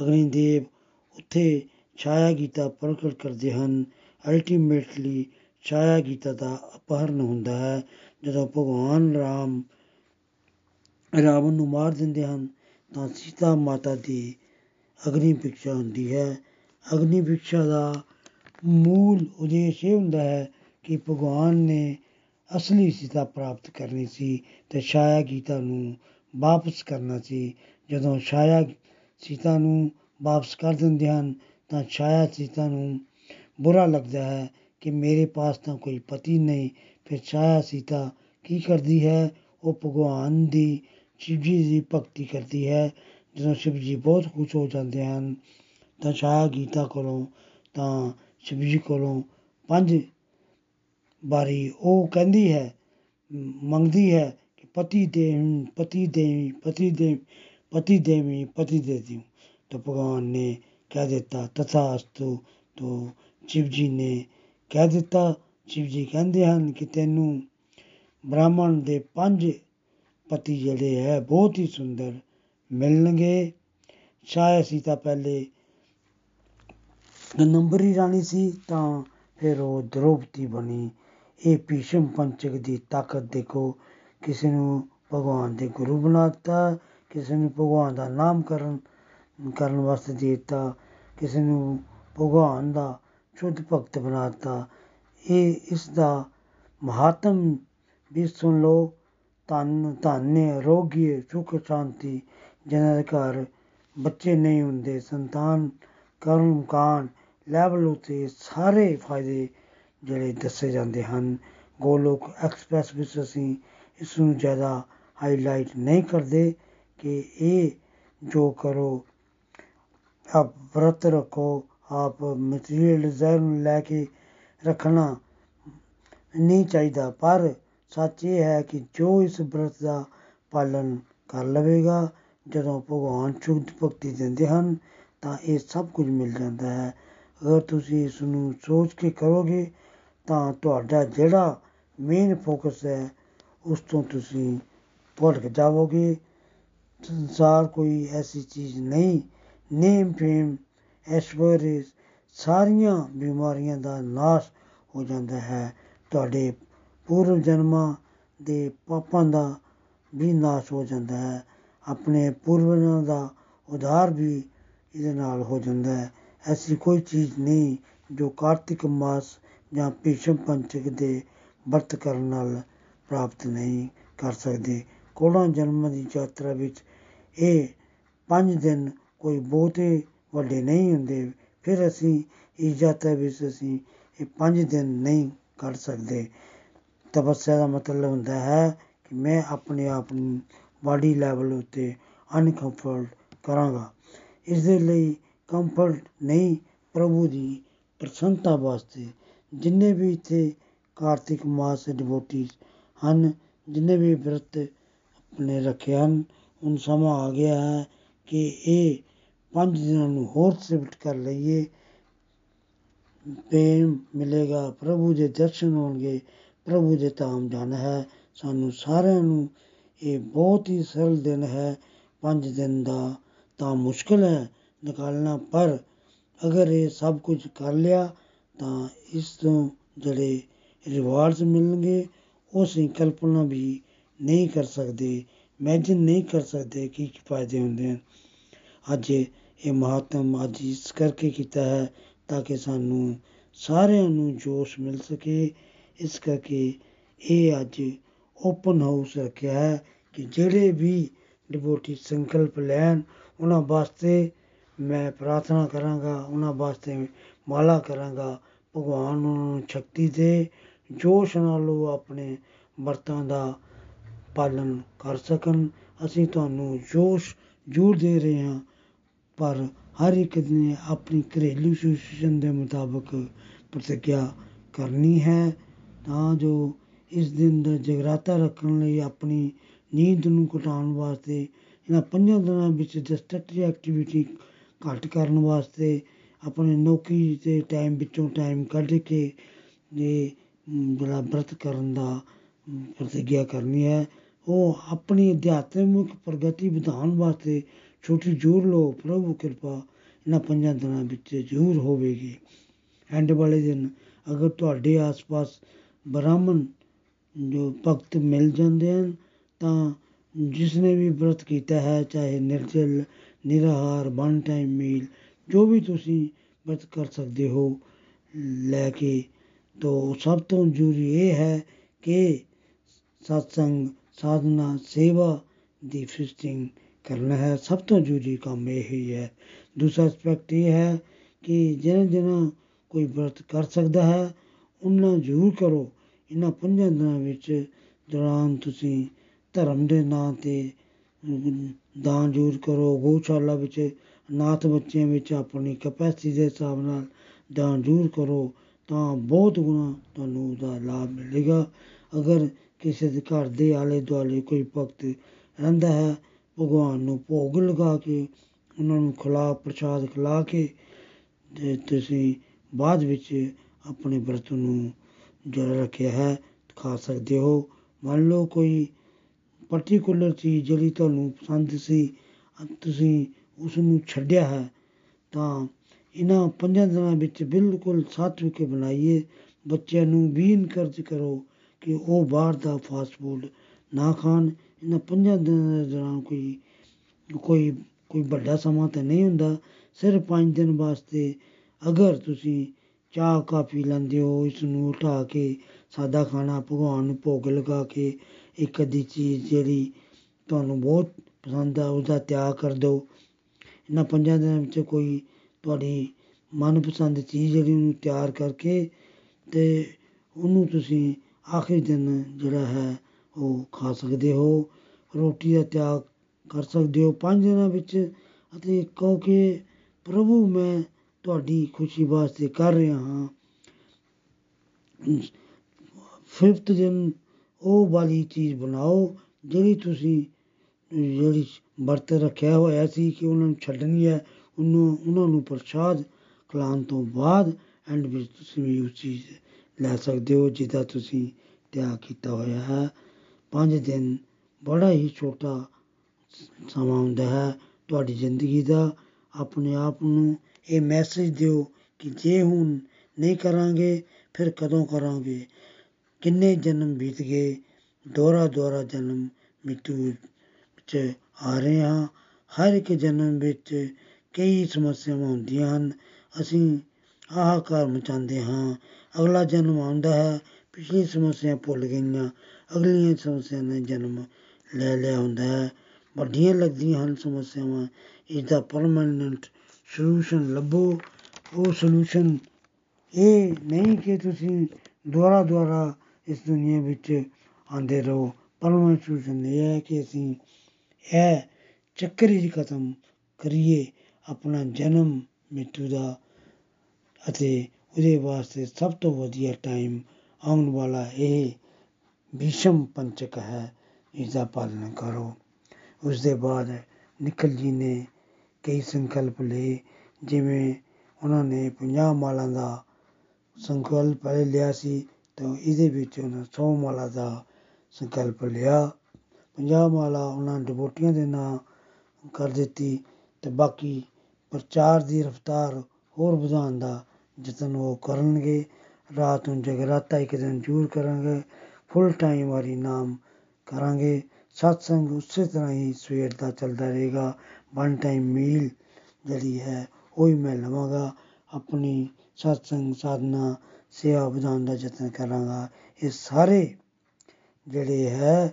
ਅਗਨੀ ਦੇਵ ਉੱਥੇ ਛਾਇਆ ਗੀਤਾ ਪ੍ਰਗਟ ਕਰਦੇ ਹਨ। ਅਲਟੀਮੇਟਲੀ ਛਾਇਆ ਗੀਤਾ ਦਾ ਅਪਹਰਨ ਹੁੰਦਾ ਹੈ, ਜਦੋਂ ਭਗਵਾਨ ਰਾਮ, ਰਾਵਣ ਨੂੰ ਮਾਰ ਦਿੰਦੇ ਹਨ, ਤਾਂ ਸੀਤਾ ਮਾਤਾ ਦੀ ਅਗਨੀ ਭਿਕਸ਼ਾ ਹੁੰਦੀ ਹੈ। ਅਗਨੀ ਭਿਕਸ਼ਾ ਦਾ ਮੂਲ ਉਦੇਸ਼ ਇਹ ਹੁੰਦਾ ਹੈ ਕਿ ਭਗਵਾਨ ਨੇ ਅਸਲੀ ਸੀਤਾ ਪ੍ਰਾਪਤ ਕਰਨੀ ਸੀ ਤੇ ਛਾਇਆ ਗੀਤਾ ਨੂੰ ਵਾਪਸ ਕਰਨਾ ਸੀ। ਜਦੋਂ ਛਾਇਆ ਸੀਤਾ ਨੂੰ ਵਾਪਸ ਕਰ ਦਿੰਦੇ ਹਨ, ਤਾਂ ਛਾਇਆ ਸੀਤਾ ਨੂੰ ਬੁਰਾ ਲੱਗਦਾ ਹੈ ਕਿ ਮੇਰੇ ਪਾਸ ਤਾਂ ਕੋਈ ਪਤੀ ਨਹੀਂ। ਫਿਰ ਛਾਇਆ ਸੀਤਾ ਕੀ ਕਰਦੀ ਹੈ? ਉਹ ਭਗਵਾਨ ਦੀ ਸ਼ਿਵ ਜੀ ਦੀ ਭਗਤੀ ਕਰਦੀ ਹੈ। ਜਦੋਂ ਸ਼ਿਵ ਜੀ ਬਹੁਤ ਖੁਸ਼ ਹੋ ਜਾਂਦੇ ਹਨ, ਤਾਂ ਛਾਇਆ ਗੀਤਾ ਕੋਲੋਂ ਤਾਂ ਸ਼ਿਵ ਜੀ ਕੋਲੋਂ ਪੰਜ ਵਾਰੀ ਉਹ ਕਹਿੰਦੀ ਹੈ, ਮੰਗਦੀ ਹੈ ਕਿ ਪਤੀ ਦੇ ਪਤੀ ਦੇ ਪਤੀ ਦੇ ਪਤੀ ਦੇਵੀ, ਪਤੀ ਦੇ ਦਿਓ ਤਾਂ ਭਗਵਾਨ ਨੇ ਕਹਿ ਦਿੱਤਾ, ਤਥਾਸਤੂ, ਤੋਂ ਸ਼ਿਵ ਜੀ ਨੇ ਕਹਿ ਦਿੱਤਾ, ਸ਼ਿਵ ਜੀ ਕਹਿੰਦੇ ਹਨ ਕਿ ਤੈਨੂੰ ਬ੍ਰਾਹਮਣ ਦੇ ਪੰਜ ਪਤੀ ਜਿਹੜੇ ਹੈ, ਬਹੁਤ ਹੀ ਸੁੰਦਰ ਮਿਲਣਗੇ। ਸ਼ਾਇਦ ਸੀਤਾ ਪਹਿਲੇ ਨੰਬਰੀ ਰਾਣੀ ਸੀ, ਤਾਂ ਫਿਰ ਉਹ ਦ੍ਰੋਪਦੀ ਬਣੀ। ਇਹ ਭੀਸ਼ਮ ਪੰਚਕ ਦੀ ਤਾਕਤ ਦੇਖੋ, ਕਿਸੇ ਨੂੰ ਭਗਵਾਨ ਦੇ ਗੁਰੂ ਬਣਾਤਾ ਕਿਸੇ ਨੂੰ ਭਗਵਾਨ ਦਾ ਨਾਮ ਕਰਨ ਕਰਨ ਵਾਸਤੇ ਦੇ ਦਿੱਤਾ, ਕਿਸੇ ਨੂੰ ਭਗਵਾਨ ਦਾ ਸ਼ੁੱਧ ਭਗਤ ਬਣਾਤਾ। ਇਹ ਇਸ ਦਾ ਮਹਾਤਮ ਵੀ ਸੁਣ ਲਓ। ਧਨ ਧਾਨਯ ਆਰੋਗਯ ਸੁਖ, ਸ਼ਾਂਤੀ ਜਿਨ੍ਹਾਂ ਦੇ ਘਰ ਬੱਚੇ ਨਹੀਂ ਹੁੰਦੇ, ਸੰਤਾਨ, ਕਰਮ ਮਕਾਨ ਲੈਵਲ ਉਤੇ ਸਾਰੇ ਫਾਇਦੇ ਜਿਹੜੇ ਦੱਸੇ ਜਾਂਦੇ ਹਨ। ਗੋਲੋਕ ਐਕਸਪ੍ਰੈਸ ਵਿੱਚ ਅਸੀਂ ਇਸ ਨੂੰ ਜ਼ਿਆਦਾ ਹਾਈਲਾਈਟ ਨਹੀਂ ਕਰਦੇ ਕਿ ਇਹ ਜੋ ਕਰੋ, ਆਪ ਵਰਤ ਰੱਖੋ। ਆਪ ਮਟੀਰੀਅਲ ਡਿਜ਼ਾਇਰ ਨੂੰ ਲੈ ਕੇ ਰੱਖਣਾ ਨਹੀਂ ਚਾਹੀਦਾ। ਪਰ ਸੱਚ ਇਹ ਹੈ ਕਿ ਜੋ ਇਸ ਬ੍ਰਤ ਦਾ ਪਾਲਨ ਕਰ ਲਵੇਗਾ, ਜਦੋਂ ਭਗਵਾਨ ਸ਼ੁੱਧ ਭਗਤੀ ਦਿੰਦੇ ਹਨ, ਤਾਂ ਇਹ ਸਭ ਕੁਝ ਮਿਲ ਜਾਂਦਾ ਹੈ। ਅਗਰ ਤੁਸੀਂ ਇਸ ਨੂੰ ਸੋਚ ਕੇ ਕਰੋਗੇ, ਤਾਂ ਤੁਹਾਡਾ ਜਿਹੜਾ ਮੇਨ ਫੋਕਸ ਹੈ, ਉਸ ਤੋਂ ਤੁਸੀਂ ਭਟਕ ਜਾਵੋਗੇ। ਸੰਸਾਰ ਕੋਈ ਐਸੀ ਚੀਜ਼ ਨਹੀਂ। ਨੇਮ ਫੇਮ ਐਸ਼ਵਰਯ ਸਾਰੀਆਂ ਬਿਮਾਰੀਆਂ ਦਾ ਨਾਸ਼ ਹੋ ਜਾਂਦਾ ਹੈ। ਤੁਹਾਡੇ ਪੂਰਵ ਜਨਮਾਂ ਦੇ ਪਾਪਾਂ ਦਾ ਵੀ ਨਾਸ਼ ਹੋ ਜਾਂਦਾ ਹੈ। ਆਪਣੇ ਪੂਰਵਜਾਂ ਦਾ ਉਧਾਰ ਵੀ ਇਹਦੇ ਨਾਲ ਹੋ ਜਾਂਦਾ ਹੈ। ਐਸੀ ਕੋਈ ਚੀਜ਼ ਨਹੀਂ ਜੋ ਕਾਰਤਿਕ ਮਾਸ ਜਾਂ ਭੀਸ਼ਮ ਪੰਚਕ ਦੇ ਵਰਤ ਕਰਨ ਨਾਲ ਪ੍ਰਾਪਤ ਨਹੀਂ ਕਰ ਸਕਦੇ। ਕੋੜਾਂ ਜਨਮ ਦੀ ਯਾਤਰਾ ਵਿੱਚ ਇਹ ਪੰਜ ਦਿਨ ਕੋਈ ਬਹੁਤੇ ਵੱਡੇ ਨਹੀਂ ਹੁੰਦੇ। ਫਿਰ ਅਸੀਂ ਇਸ ਯਾਤਰਾ ਵਿੱਚ ਅਸੀਂ ਇਹ ਪੰਜ ਦਿਨ ਨਹੀਂ ਕੱਢ ਸਕਦੇ। ਤਪੱਸਿਆ ਦਾ ਮਤਲਬ ਹੁੰਦਾ ਹੈ ਕਿ ਮੈਂ ਆਪਣੇ ਆਪ ਨੂੰ ਬਾਡੀ ਲੈਵਲ ਉੱਤੇ ਅਨਕੰਫਰਟ ਕਰਾਂਗਾ। ਇਸ ਦੇ ਲਈ ਕੰਫਰਟ ਨਹੀਂ, ਪ੍ਰਭੂ ਦੀ ਪ੍ਰਸੰਨਤਾ ਵਾਸਤੇ ਜਿੰਨੇ ਵੀ ਇੱਥੇ ਕਾਰਤਿਕ ਮਾਸ ਡਿਵੋਟੀਜ਼ ਹਨ, ਜਿੰਨੇ ਵੀ ਵਰਤ ਆਪਣੇ ਰੱਖੇ ਹਨ, ਹੁਣ ਸਮਾਂ ਆ ਗਿਆ ਹੈ ਕਿ ਇਹ ਪੰਜ ਦਿਨਾਂ ਨੂੰ ਹੋਰ ਸਿਫਟ ਕਰ ਲਈਏ। ਪ੍ਰੇਮ ਮਿਲੇਗਾ, ਪ੍ਰਭੂ ਦੇ ਦਰਸ਼ਨ ਹੋਣਗੇ, ਪ੍ਰਭੂ ਦੇ ਧਾਮ ਜਾਣਾ ਹੈ। ਸਾਨੂੰ ਸਾਰਿਆਂ ਨੂੰ ਇਹ ਬਹੁਤ ਹੀ ਸਰਲ ਦਿਨ ਹੈ। ਪੰਜ ਦਿਨ ਦਾ ਤਾਂ ਮੁਸ਼ਕਲ ਹੈ ਨਿਕਾਲਣਾ, ਪਰ ਅਗਰ ਇਹ ਸਭ ਕੁਝ ਕਰ ਲਿਆ ਤਾਂ ਇਸ ਤੋਂ ਜਿਹੜੇ ਰਿਵਾਰਡਸ ਮਿਲਣਗੇ, ਉਹ ਅਸੀਂ ਕਲਪਨਾ ਵੀ ਨਹੀਂ ਕਰ ਸਕਦੇ। ਇਮੇਜਿਨ ਨਹੀਂ ਕਰ ਸਕਦੇ ਕੀ ਕੀ ਫਾਇਦੇ ਹੁੰਦੇ ਹਨ। ਅੱਜ ਇਹ ਮਹਾਤਮ ਅੱਜ ਇਸ ਕਰਕੇ ਕੀਤਾ ਹੈ ਤਾਂ ਕਿ ਸਾਨੂੰ ਸਾਰਿਆਂ ਨੂੰ ਜੋਸ਼ ਮਿਲ ਸਕੇ। ਇਸ ਕਰਕੇ ਇਹ ਅੱਜ ਓਪਨ ਹਾਊਸ ਰੱਖਿਆ ਹੈ ਕਿ ਜਿਹੜੇ ਵੀ ਡਿਵੋਟੀ ਸੰਕਲਪ ਲੈਣ, ਉਹਨਾਂ ਵਾਸਤੇ ਮੈਂ ਪ੍ਰਾਰਥਨਾ ਕਰਾਂਗਾ, ਉਹਨਾਂ ਵਾਸਤੇ ਮਾਲਾ ਕਰਾਂਗਾ। ਭਗਵਾਨ ਉਹਨਾਂ ਨੂੰ ਸ਼ਕਤੀ ਦੇ ਜੋਸ਼ ਨਾਲ ਉਹ ਆਪਣੇ ਵਰਤਾਂ ਦਾ ਪਾਲਨ ਕਰ ਸਕਣ। ਅਸੀਂ ਤੁਹਾਨੂੰ ਜੋਸ਼ ਜ਼ਰੂਰ ਦੇ ਰਹੇ ਹਾਂ। ਪਰ ਹਰ ਇੱਕ ਨੇ ਆਪਣੀ ਘਰੇਲੂ ਸਿਚੁਏਸ਼ਨ ਦੇ ਮੁਤਾਬਕ ਪ੍ਰਤਿਗਿਆ ਕਰਨੀ ਹੈ। ਤਾਂ ਜੋ ਇਸ ਦਿਨ ਦਾ ਜਗਰਾਤਾ ਰੱਖਣ ਲਈ ਆਪਣੀ ਨੀਂਦ ਨੂੰ ਘਟਾਉਣ ਵਾਸਤੇ, ਇਹਨਾਂ ਪੰਜਾਂ ਦਿਨਾਂ ਵਿੱਚ ਡਿਸਟਰਕਟਿਵ ਐਕਟੀਵਿਟੀ ਘੱਟ ਕਰਨ ਵਾਸਤੇ ਆਪਣੇ ਨੌਕਰੀ ਦੇ ਟਾਈਮ ਵਿੱਚੋਂ ਟਾਈਮ ਕੱਢ ਕੇ ਇਹ ਜਿਹੜਾ ਵਰਤ ਕਰਨ ਦਾ ਪ੍ਰਤਿਗਿਆ ਕਰਨੀ ਹੈ। ਉਹ ਆਪਣੀ ਅਧਿਆਤਮਿਕ ਪ੍ਰਗਤੀ ਵਧਾਉਣ ਵਾਸਤੇ ਛੋਟੀ ਜ਼ਰੂਰ ਲਓ, ਪ੍ਰਭੂ ਕਿਰਪਾ ਇਹਨਾਂ ਪੰਜਾਂ ਦਿਨਾਂ ਵਿੱਚ ਜ਼ਰੂਰ ਹੋਵੇਗੀ। ਐਂਡ ਵਾਲੇ ਦਿਨ ਅਗਰ ਤੁਹਾਡੇ ਆਸ-ਪਾਸ ਬ੍ਰਾਹਮਣ ਜੋ ਭਗਤ ਮਿਲ ਜਾਂਦੇ ਹਨ, ਤਾਂ ਜਿਸ ਨੇ ਵੀ ਵਰਤ ਕੀਤਾ ਹੈ, ਚਾਹੇ ਨਿਰਜਲ, ਨਿਰਾਹਾਰ ਵਨ ਟਾਈਮ ਮੀਲ ਜੋ ਵੀ ਤੁਸੀਂ ਵਰਤ ਕਰ ਸਕਦੇ ਹੋ ਲੈ ਕੇ, ਤੋਂ ਸਭ ਤੋਂ ਜ਼ਰੂਰੀ ਇਹ ਹੈ ਕਿ ਸਤਸੰਗ, ਸਾਧਨਾ, ਸੇਵਾ ਦੀ ਫਿਸਟਿੰਗ ਕਰਨਾ ਹੈ। ਸਭ ਤੋਂ ਜ਼ਰੂਰੀ ਕੰਮ ਇਹ ਹੀ ਹੈ। ਦੂਸਰਾ ਐਸਪੈਕਟ ਇਹ ਹੈ ਕਿ ਜਿਹਨਾਂ ਜਿਹਨਾਂ ਕੋਈ ਵਰਤ ਕਰ ਸਕਦਾ ਹੈ, ਉਹਨਾਂ ਜ਼ਰੂਰ ਕਰੋ। ਇਹਨਾਂ ਪੰਜਾਂ ਦਿਨਾਂ ਵਿੱਚ ਦੌਰਾਨ ਤੁਸੀਂ ਧਰਮ ਦੇ ਨਾਂ ਤੇ ਦਾਨ ਜ਼ਰੂਰ ਕਰੋ। ਗਊਸ਼ਾਲਾ ਵਿੱਚ, ਅਨਾਥ ਬੱਚਿਆਂ ਵਿੱਚ ਆਪਣੀ ਕਪੈਸਿਟੀ ਦੇ ਹਿਸਾਬ ਨਾਲ ਦਾਨ ਜ਼ਰੂਰ ਕਰੋ ਤਾਂ ਬਹੁਤ ਗੁਣਾ ਤੁਹਾਨੂੰ ਉਹਦਾ ਲਾਭ ਮਿਲੇਗਾ। ਅਗਰ ਕਿਸੇ ਦੇ ਘਰ ਦੇ ਆਲੇ ਦੁਆਲੇ ਕੋਈ ਭਗਤ ਰਹਿੰਦਾ ਹੈ ਭਗਵਾਨ ਨੂੰ ਭੋਗ ਲਗਾ ਕੇ, ਉਹਨਾਂ ਨੂੰ ਖਿਲਾ ਪ੍ਰਸ਼ਾਦ ਖਿਲਾ ਕੇ ਤੇ ਤੁਸੀਂ ਬਾਅਦ ਵਿੱਚ ਆਪਣੇ ਵਰਤ ਨੂੰ ਜਿਹੜਾ ਰੱਖਿਆ ਹੈ, ਖਾ ਸਕਦੇ ਹੋ। ਮੰਨ ਲਓ ਕੋਈ ਪਰਟੀਕੂਲਰ ਚੀਜ਼ ਜਿਹੜੀ ਤੁਹਾਨੂੰ ਪਸੰਦ ਸੀ ਤੁਸੀਂ ਉਸ ਨੂੰ ਛੱਡਿਆ ਹੈ, ਤਾਂ ਇਹਨਾਂ ਪੰਜਾਂ ਦਿਨਾਂ ਵਿੱਚ ਬਿਲਕੁਲ ਸਾਤਵਿਕ ਬਣਾਈਏ। ਬੱਚਿਆਂ ਨੂੰ ਵੀ ਇਨਕਰਜ ਕਰੋ ਕਿ ਉਹ ਬਾਹਰ ਦਾ ਫਾਸਟ ਫੂਡ ਨਾ ਖਾਣ। ਇਹਨਾਂ ਪੰਜਾਂ ਦਿਨਾਂ ਦੇ ਦੌਰਾਨ ਕੋਈ ਕੋਈ ਕੋਈ ਵੱਡਾ ਸਮਾਂ ਤਾਂ ਨਹੀਂ ਹੁੰਦਾ। ਸਿਰਫ ਪੰਜ ਦਿਨ ਵਾਸਤੇ ਅਗਰ ਤੁਸੀਂ ਚਾਹ, ਕਾਫੀ ਲੈਂਦੇ ਹੋ ਇਸ ਨੂੰ ਉਠਾ ਕੇ ਸਾਦਾ ਖਾਣਾ, ਭਗਵਾਨ ਨੂੰ ਭੋਗ ਲਗਾ ਕੇ ਇੱਕ ਅੱਧੀ ਚੀਜ਼ ਜਿਹੜੀ ਤੁਹਾਨੂੰ ਬਹੁਤ ਪਸੰਦ ਆ, ਉਹਦਾ ਤਿਆਗ ਕਰ ਦਿਓ। ਇਹਨਾਂ ਪੰਜਾਂ ਦਿਨਾਂ ਵਿੱਚ ਕੋਈ ਤੁਹਾਡੀ ਮਨਪਸੰਦ ਚੀਜ਼ ਜਿਹੜੀ ਉਹਨੂੰ ਤਿਆਰ ਕਰਕੇ ਅਤੇ ਉਹਨੂੰ ਤੁਸੀਂ ਆਖਰੀ ਦਿਨ ਜਿਹੜਾ ਹੈ ਉਹ ਖਾ ਸਕਦੇ ਹੋ, ਰੋਟੀ ਦਾ ਤਿਆਗ ਕਰ ਸਕਦੇ ਹੋ। ਪੰਜ ਦਿਨਾਂ ਵਿੱਚ ਅਤੇ ਕਹੋ ਕਿ ਪ੍ਰਭੂ ਮੈਂ ਤੁਹਾਡੀ ਖੁਸ਼ੀ ਵਾਸਤੇ ਕਰ ਰਿਹਾ ਹਾਂ। ਫਿਫਥ ਦਿਨ ਉਹ ਵਾਲੀ ਚੀਜ਼ ਬਣਾਓ ਜਿਹੜੀ ਤੁਸੀਂ, ਜਿਹੜੀ ਵਰਤ ਰੱਖਿਆ ਹੋਇਆ ਸੀ ਕਿ ਉਹਨਾਂ ਨੂੰ ਛੱਡਣੀ ਹੈ, ਉਹਨੂੰ, ਉਹਨਾਂ ਨੂੰ ਪ੍ਰਸ਼ਾਦ ਖਿਲਾਉਣ ਤੋਂ ਬਾਅਦ ਐਂਡ ਵਿੱਚ ਤੁਸੀਂ ਵੀ ਉਸ ਚੀਜ਼ ਲੈ ਸਕਦੇ ਹੋ ਜਿਹਦਾ ਤੁਸੀਂ ਤਿਆਗ ਕੀਤਾ ਹੋਇਆ ਹੈ। ਪੰਜ ਦਿਨ ਬੜਾ ਹੀ ਛੋਟਾ ਸਮਾਂ ਹੁੰਦਾ ਹੈ ਤੁਹਾਡੀ ਜ਼ਿੰਦਗੀ ਦਾ। ਆਪਣੇ ਆਪ ਨੂੰ ਇਹ ਮੈਸੇਜ ਦਿਓ ਕਿ ਜੇ ਹੁਣ ਨਹੀਂ ਕਰਾਂਗੇ, ਫਿਰ ਕਦੋਂ ਕਰਾਂਗੇ? ਕਿੰਨੇ ਜਨਮ ਬੀਤ ਗਏ? ਦੁਹਰਾ ਦੁਹਰਾ ਜਨਮ ਮਿੱਤੂ ਵਿੱਚ ਆ ਰਹੇ ਹਾਂ। ਹਰ ਇੱਕ ਜਨਮ ਵਿੱਚ ਕਈ ਸਮੱਸਿਆਵਾਂ ਹੁੰਦੀਆਂ ਹਨ। ਅਸੀਂ ਹਾਹਾਕਾਰ ਮਚਾਉਂਦੇ ਹਾਂ। ਅਗਲਾ ਜਨਮ ਆਉਂਦਾ ਹੈ। ਪਿਛਲੀ ਸਮੱਸਿਆ ਭੁੱਲ ਗਈਆਂ। ਅਗਲੀਆਂ ਸਮੱਸਿਆ ਨੇ ਜਨਮ ਲੈ ਲਿਆ ਹੁੰਦਾ ਹੈ। ਵੱਡੀਆਂ ਲੱਗਦੀਆਂ ਹਨ ਸਮੱਸਿਆਵਾਂ। ਇਸ ਦਾ ਪਰਮਾਨੈਂਟ ਸੋਲੂਸ਼ਨ ਲੱਭੋ। ਉਹ ਸੋਲੂਸ਼ਨ ਇਹ ਨਹੀਂ ਕਿ ਤੁਸੀਂ ਦੁਆਰਾ ਦੁਆਰਾ ਇਸ ਦੁਨੀਆ ਵਿੱਚ ਆਉਂਦੇ ਰਹੋ। ਪਰਮਾਨੈਂਟ ਸੋਲੂਸ਼ਨ ਇਹ ਹੈ ਕਿ ਅਸੀਂ ਇਹ ਚੱਕਰ ਹੀ ਖਤਮ ਕਰੀਏ ਆਪਣਾ ਜਨਮ ਮਿੱਤੂ ਦਾ ਅਤੇ ਉਹਦੇ ਵਾਸਤੇ ਸਭ ਤੋਂ ਵਧੀਆ ਟਾਈਮ ਆਉਣ ਵਾਲਾ ਇਹ ਭੀਸ਼ਮ ਪੰਚਕ ਹੈ ਇਸ ਦਾ ਪਾਲਣ ਕਰੋ। ਉਸ ਦੇ ਬਾਅਦ ਨਿਕਲ ਜੀ ਨੇ ਕਈ ਸੰਕਲਪ ਲਏ, ਜਿਵੇਂ ਉਹਨਾਂ ਨੇ 50 ਮਾਲਾਂ ਦਾ ਸੰਕਲਪ ਪਹਿਲੇ ਲਿਆ ਸੀ, ਤਾਂ ਇਹਦੇ ਵਿੱਚ ਉਹਨਾਂ 100 ਮਾਲਾ ਦਾ ਸੰਕਲਪ ਲਿਆ। 50 ਮਾਲਾ ਉਹਨਾਂ ਡਿਵੋਟੀਆਂ ਦੇ ਨਾਂ ਕਰ ਦਿੱਤੀ, ਤੇ ਬਾਕੀ ਪ੍ਰਚਾਰ ਦੀ ਰਫ਼ਤਾਰ ਹੋਰ ਵਧਾਉਣ ਦਾ ਯਤਨ ਉਹ ਕਰਨਗੇ। ਰਾਤ ਨੂੰ ਜਗਰਾਤਾ ਇੱਕ ਦਿਨ ਜ਼ਰੂਰ ਕਰਾਂਗੇ। ਫੁੱਲ ਟਾਈਮ ਵਾਲੀ ਨਾਮ ਕਰਾਂਗੇ ਸਤਸੰਗ ਉਸੇ ਤਰ੍ਹਾਂ ਹੀ ਸਵੇਰ ਦਾ ਚੱਲਦਾ ਰਹੇਗਾ ਵਨ ਟਾਈਮ ਮੀਲ ਜਿਹੜੀ ਹੈ ਉਹ ਹੀ ਮੈਂ ਲਵਾਂਗਾ ਆਪਣੀ ਸਤਸੰਗ ਸਾਧਨਾ ਸੇਵਾ ਵਧਾਉਣ ਦਾ ਯਤਨ ਕਰਾਂਗਾ ਇਹ ਸਾਰੇ ਜਿਹੜੇ ਹੈ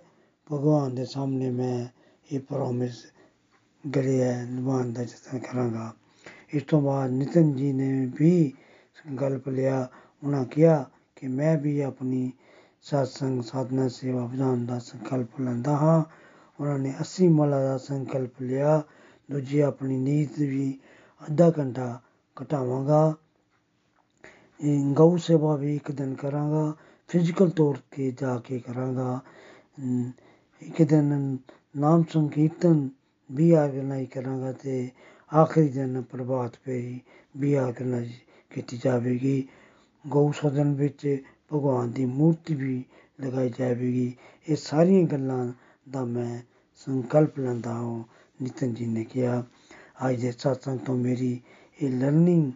ਭਗਵਾਨ ਦੇ ਸਾਹਮਣੇ ਮੈਂ ਇਹ ਪ੍ਰੋਮਿਸ ਜਿਹੜੇ ਹੈ ਨਿਭਾਉਣ ਦਾ ਯਤਨ ਕਰਾਂਗਾ ਇਸ ਤੋਂ ਬਾਅਦ ਨਿਤਨ ਜੀ ਨੇ ਵੀ ਸੰਕਲਪ ਲਿਆ ਉਹਨਾਂ ਕਿਹਾ ਕਿ ਮੈਂ ਵੀ ਆਪਣੀ ਸਤਸੰਗ ਸਾਧਨਾ ਸੇਵਾ ਵਧਾਉਣ ਦਾ ਸੰਕਲਪ ਲੈਂਦਾ ਹਾਂ। ਉਹਨਾਂ ਨੇ 80 ਮਾਲਾ ਦਾ ਸੰਕਲਪ ਲਿਆ। ਦੂਜੀ ਆਪਣੀ ਨੀਤ ਵੀ ਅੱਧਾ ਘੰਟਾ ਘਟਾਵਾਂਗਾ। ਇਹ ਗਊ ਸੇਵਾ ਵੀ ਇੱਕ ਦਿਨ ਕਰਾਂਗਾ। ਫਿਜ਼ੀਕਲ ਤੌਰ ਤੇ ਜਾ ਕੇ ਕਰਾਂਗਾ। ਇੱਕ ਦਿਨ ਨਾਮ ਸੰਕੀਰਤਨ ਵੀ ਆਰਗੇਨਾਈਜ਼ ਕਰਾਂਗਾ ਤੇ ਆਖਰੀ ਦਿਨ ਪ੍ਰਭਾਤ ਫੇਰੀ ਵੀ ਆਰਗੇਨਾਈਜ਼ ਕੀਤੀ ਜਾਵੇਗੀ। ਗਊ ਸਦਨ ਵਿੱਚ ਭਗਵਾਨ ਦੀ ਮੂਰਤੀ ਵੀ ਲਗਾਈ ਜਾਵੇਗੀ। ਇਹ ਸਾਰੀਆਂ ਗੱਲਾਂ ਦਾ ਮੈਂ ਸੰਕਲਪ ਲੈਂਦਾ ਹਾਂ, ਨਿਤਨ ਜੀ ਨੇ ਕਿਹਾ। ਅੱਜ ਦੇ ਸਤਸੰਗ ਤੋਂ ਮੇਰੀ ਇਹ ਲਰਨਿੰਗ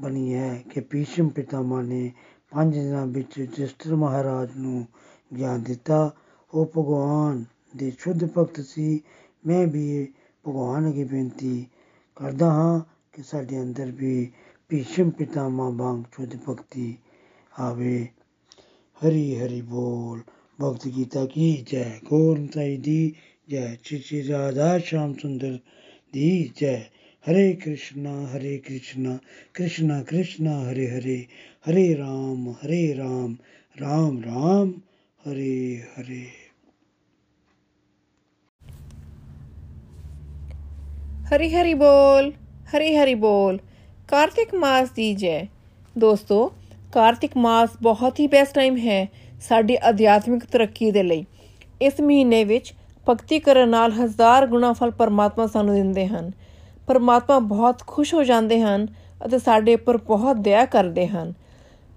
ਬਣੀ ਹੈ ਕਿ ਭੀਸ਼ਮ ਪਿਤਾਮਾ ਨੇ ਪੰਜ ਦਿਨਾਂ ਵਿੱਚ ਜਸਟਰ ਮਹਾਰਾਜ ਨੂੰ ਗਿਆਨ ਦਿੱਤਾ। ਉਹ ਭਗਵਾਨ ਦੇ ਸ਼ੁੱਧ ਭਗਤ ਸੀ। ਮੈਂ ਵੀ ਭਗਵਾਨ ਅੱਗੇ ਬੇਨਤੀ ਕਰਦਾ ਹਾਂ ਕਿ ਸਾਡੇ ਅੰਦਰ ਵੀ ਭੀਸ਼ਮ ਪਿਤਾਮਾ ਵਾਂਗ ਸ਼ੁੱਧ ਭਗਤੀ ਆਵੇ। ਹਰੀ ਹਰੀ ਬੋਲ ਭਗਤ ਗੀਤਾ ਕੀ ਜੈ ਗੋਰਨ ਸਾਈ ਦੀ ਜੈ ਚਿਚੀ ਰਾਧਾ ਸ਼ਾਮ ਸੁੰਦਰ ਦੀ ਜੈ ਹਰੇ ਕ੍ਰਿਸ਼ਨਾ ਹਰੇ ਕ੍ਰਿਸ਼ਨਾ ਕ੍ਰਿਸ਼ਨਾ ਕ੍ਰਿਸ਼ਨਾ ਹਰੇ ਹਰੇ ਹਰੇ ਰਾਮ ਹਰੇ ਰਾਮ ਰਾਮ ਰਾਮ ਹਰੇ ਹਰੇ ਹਰੀ ਹਰੀ ਬੋਲ ਹਰੀ ਹਰੀ ਬੋਲ ਕਾਰਤਿਕ ਮਾਸ ਦੀ ਜੈ ਦੋਸਤੋ ਕਾਰਤਿਕ ਮਾਸ ਬਹੁਤ ਹੀ ਬੈਸਟ ਟਾਈਮ ਹੈ ਸਾਡੀ ਅਧਿਆਤਮਿਕ ਤਰੱਕੀ ਦੇ ਲਈ। ਇਸ ਮਹੀਨੇ ਵਿੱਚ ਭਗਤੀ ਕਰਨ ਨਾਲ ਹਜ਼ਾਰ ਗੁਣਾ ਫਲ ਪਰਮਾਤਮਾ ਸਾਨੂੰ ਦਿੰਦੇ ਹਨ। ਪਰਮਾਤਮਾ ਬਹੁਤ ਖੁਸ਼ ਹੋ ਜਾਂਦੇ ਹਨ ਅਤੇ ਸਾਡੇ ਉੱਪਰ ਬਹੁਤ ਦਇਆ ਕਰਦੇ ਹਨ।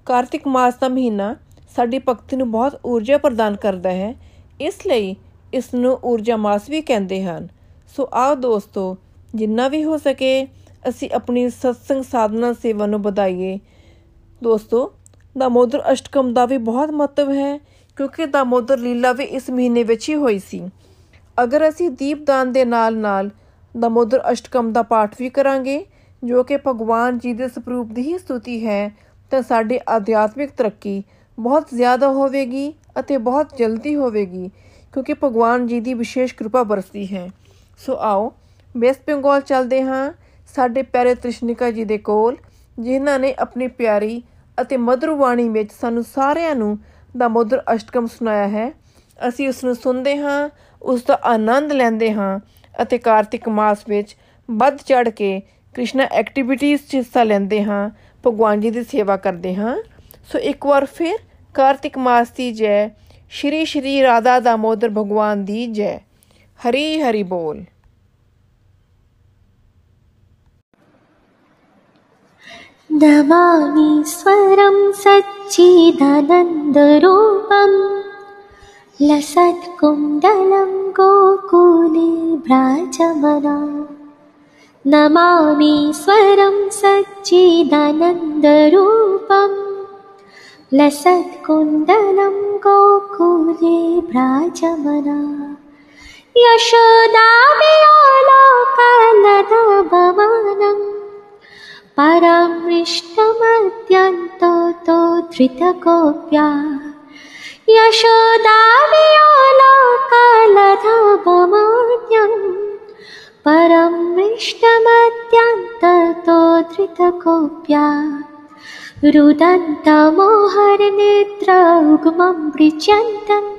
ਕਾਰਤਿਕ ਮਾਸ ਦਾ ਮਹੀਨਾ ਸਾਡੀ ਭਗਤੀ ਨੂੰ ਬਹੁਤ ਊਰਜਾ ਪ੍ਰਦਾਨ ਕਰਦਾ ਹੈ। ਇਸ ਲਈ ਇਸ ਨੂੰ ਊਰਜਾ ਮਾਸ ਵੀ ਕਹਿੰਦੇ ਹਨ। ਸੋ ਆਓ ਦੋਸਤੋ, ਜਿੰਨਾ ਵੀ ਹੋ ਸਕੇ, ਅਸੀਂ ਆਪਣੀ ਸਤਸੰਗ ਸਾਧਨਾ ਸੇਵਾ ਨੂੰ ਵਧਾਈਏ। ਦੋਸਤੋ, ਦਾਮੋਦਰ ਅਸ਼ਟਕਮ ਦਾ ਵੀ ਬਹੁਤ ਮਹੱਤਵ ਹੈ, ਕਿਉਂਕਿ ਦਾਮੋਦਰ ਲੀਲਾ ਵੀ ਇਸ ਮਹੀਨੇ ਵਿੱਚ ਹੀ ਹੋਈ ਸੀ। ਅਗਰ ਅਸੀਂ ਦੀਪਦਾਨ ਦੇ ਨਾਲ-ਨਾਲ ਦਾਮੋਦਰ ਅਸ਼ਟਕਮ ਦਾ ਪਾਠ ਵੀ ਕਰਾਂਗੇ, ਜੋ ਕਿ ਭਗਵਾਨ ਜੀ ਦੇ ਸਰੂਪ ਦੀ ਹੀ ਸਤੁਤੀ ਹੈ, ਤਾਂ ਸਾਡੀ ਆਧਿਆਤਮਿਕ ਤਰੱਕੀ ਬਹੁਤ ਜ਼ਿਆਦਾ ਹੋਵੇਗੀ ਅਤੇ ਬਹੁਤ ਜਲਦੀ ਹੋਵੇਗੀ, ਕਿਉਂਕਿ ਭਗਵਾਨ ਜੀ ਦੀ ਵਿਸ਼ੇਸ਼ ਕਿਰਪਾ ਬਰਸਦੀ ਹੈ। ਸੋ ਆਓ ਵੈਸਟ ਬੰਗਾਲ ਚੱਲਦੇ ਹਾਂ। ਸਾਡੇ ਪਿਆਰੇ ਤ੍ਰਿਸ਼ਨਿਕਾ ਜੀ ਦੇ ਕੋਲ, ਜਿਨ੍ਹਾਂ ਨੇ ਆਪਣੀ ਪਿਆਰੀ ਅਤੇ ਮధుਰ ਬਾਣੀ ਵਿੱਚ ਸਾਨੂੰ ਸਾਰਿਆਂ ਨੂੰ ਦਾਮੋਦਰ ਅਸ਼ਟਕਮ ਸੁਣਾਇਆ ਹੈ। ਅਸੀਂ ਉਸ ਨੂੰ ਸੁਣਦੇ ਹਾਂ, ਉਸ ਦਾ ਆਨੰਦ ਲੈਂਦੇ ਹਾਂ ਅਤੇ ਕਾਰਤਿਕ ਮਾਸ ਵਿੱਚ ਵੱਧ ਚੜ ਕੇ ਕ੍ਰਿਸ਼ਨਾ ਐਕਟੀਵਿਟੀਆਂ 'ਚ ਹਿੱਸਾ ਲੈਂਦੇ ਹਾਂ, ਭਗਵਾਨ ਜੀ ਦੀ ਸੇਵਾ ਕਰਦੇ ਹਾਂ। ਸੋ ਇੱਕ ਵਾਰ ਫਿਰ ਕਾਰਤਿਕ ਮਾਸ ਦੀ ਜੈ, ਸ਼੍ਰੀ ਸ਼੍ਰੀ ਰਾਧਾ ਦਾਮੋਦਰ ਭਗਵਾਨ ਦੀ ਜੈ। ਹਰੀ ਹਰੀ ਬੋਲ। नमामि स्वरं लसत्कुण्डलं गोकुले गोकुलेभ्राजमना नमामि स्वरं लसत्कुण्डलं गोकुले गोकुलेभ्राजमना यशोदामि आलाकालभवानम् परं इष्टमत्यन्ततो धृतकोऽप्या यशोदालियोपमान्यम् परं इष्टमत्यन्ततो धृतकोऽप्या रुदन्तमोहरनेत्र उग्मम् ऋच्यन्तम्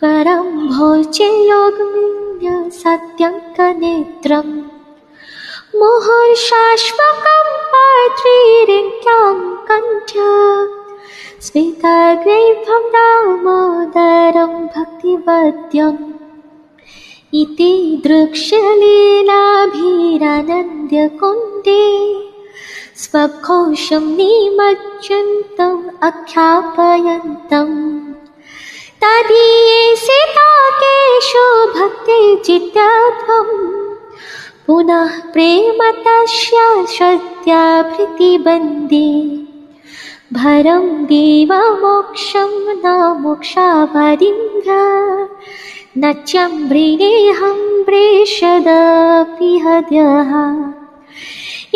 करम्भो चेग्मीयसत्यङ्कनेत्रम् मुहुर्शाश्वकं पात्रीरिङ्क्यां कण्ठ? स्मितग्रीभं दामोदरं भक्तिवद्यम्। इति दृक्ष्यलीलाभिरानन्द्यकुण्डे स्वघोषं निमज्जन्तम् अख्यापयन्तम् तदीये केशो भक्ते चित्तत्वम् पुनः प्रेम तस्य श्रद्धाभृतिबन्दे भरं देवमोक्षं न मोक्षावरिङ्ग न चम्भृणेऽहं प्रेषदपि हद्यः।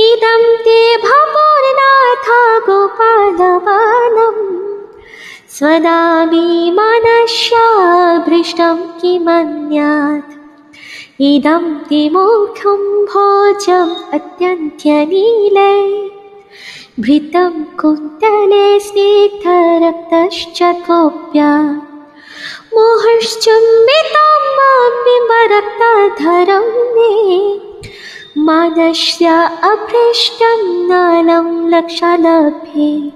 इदं ते भवोर्नाथ गोपालवानम् स्वदामि मनस्याभृष्टं किमन्यात् इदं द्विमूर्खं भोजम् अत्यन्तीले भृतं कुत्तने स्नेधरक्तश्चिमरक्ताधरं मे। मानस्य अभृष्टं ननं लक्षलभे।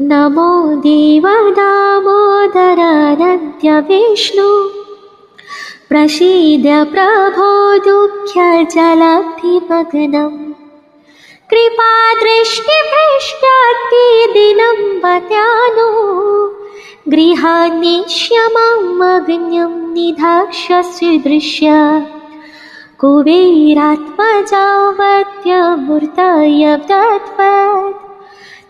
नमो देवदामोदरानन्द्य विष्णु। प्रसीद प्रभो दुःख्यजलभिमग्नम् कृपादृष्टिभ्रष्टातिदिनं वत्यानो गृहान्निश्यमग्न्यं निधाक्षस्य दृश्य कुबेरात्मजावत्यमूर्तय दत्वत्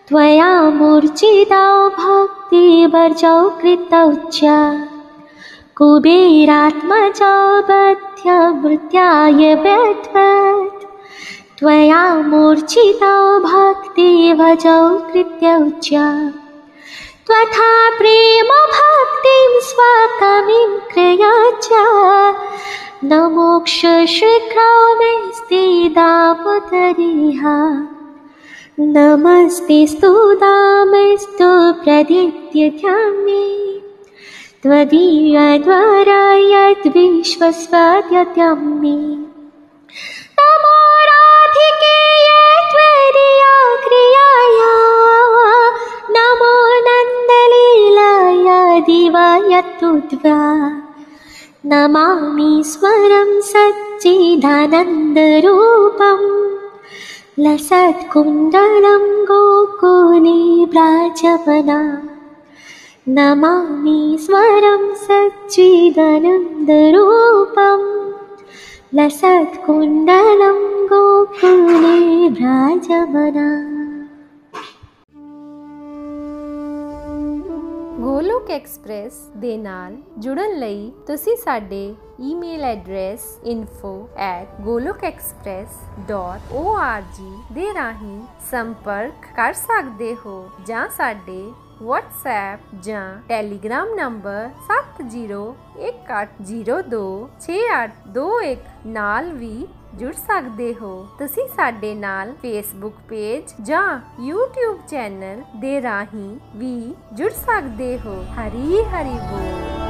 त्वया मूर्छिता भक्तिवर्जौ कृतौ च कुबेरात्मजाबध्य मृत्याय बद्वत् त्वया मूर्छिता भक्ति भजौ कृत्य च त्वथा प्रेमभक्तिं स्वाकमिं कृक्षशीघ्रामैस्ते दापुतरिह नमस्ते स्तु दामस्तु प्रदित्य मे त्वदीयद्वारा यद्विश्वस्वाद्यत्यं मे नमो राधिकेय त्वदीया क्रियाया। नमो नन्दलीलाय दिवाय तुद्वा। नमामि स्वरं लसत्कुण्डलं गोकुले व्राजवना नमामि स्वरं सच्चिदानन्दरूपम् लसत्कुण्डलं गोकुले व्राजवना ਗੋਲੋਕ ਐਕਸਪ੍ਰੈਸ ਦੇ ਨਾਲ ਜੁੜਨ ਲਈ ਤੁਸੀਂ ਸਾਡੇ ਈਮੇਲ ਐਡਰੈਸ info@golokexpress.org ਦੇ ਰਾਹੀਂ ਸੰਪਰਕ ਕਰ ਸਕਦੇ ਹੋ ਜਾਂ ਸਾਡੇ WhatsApp ਜਾਂ Telegram ਨੰਬਰ 7018026821 ਨਾਲ ਵੀ ਜੁੜ ਸਕਦੇ ਹੋ। ਤੁਸੀਂ ਸਾਡੇ ਨਾਲ Facebook ਪੇਜ ਜਾਂ YouTube ਚੈਨਲ ਦੇ ਰਾਹੀਂ ਵੀ ਜੁੜ ਸਕਦੇ ਹੋ। ਹਰੀ ਹਰੀ ਬੋਲ।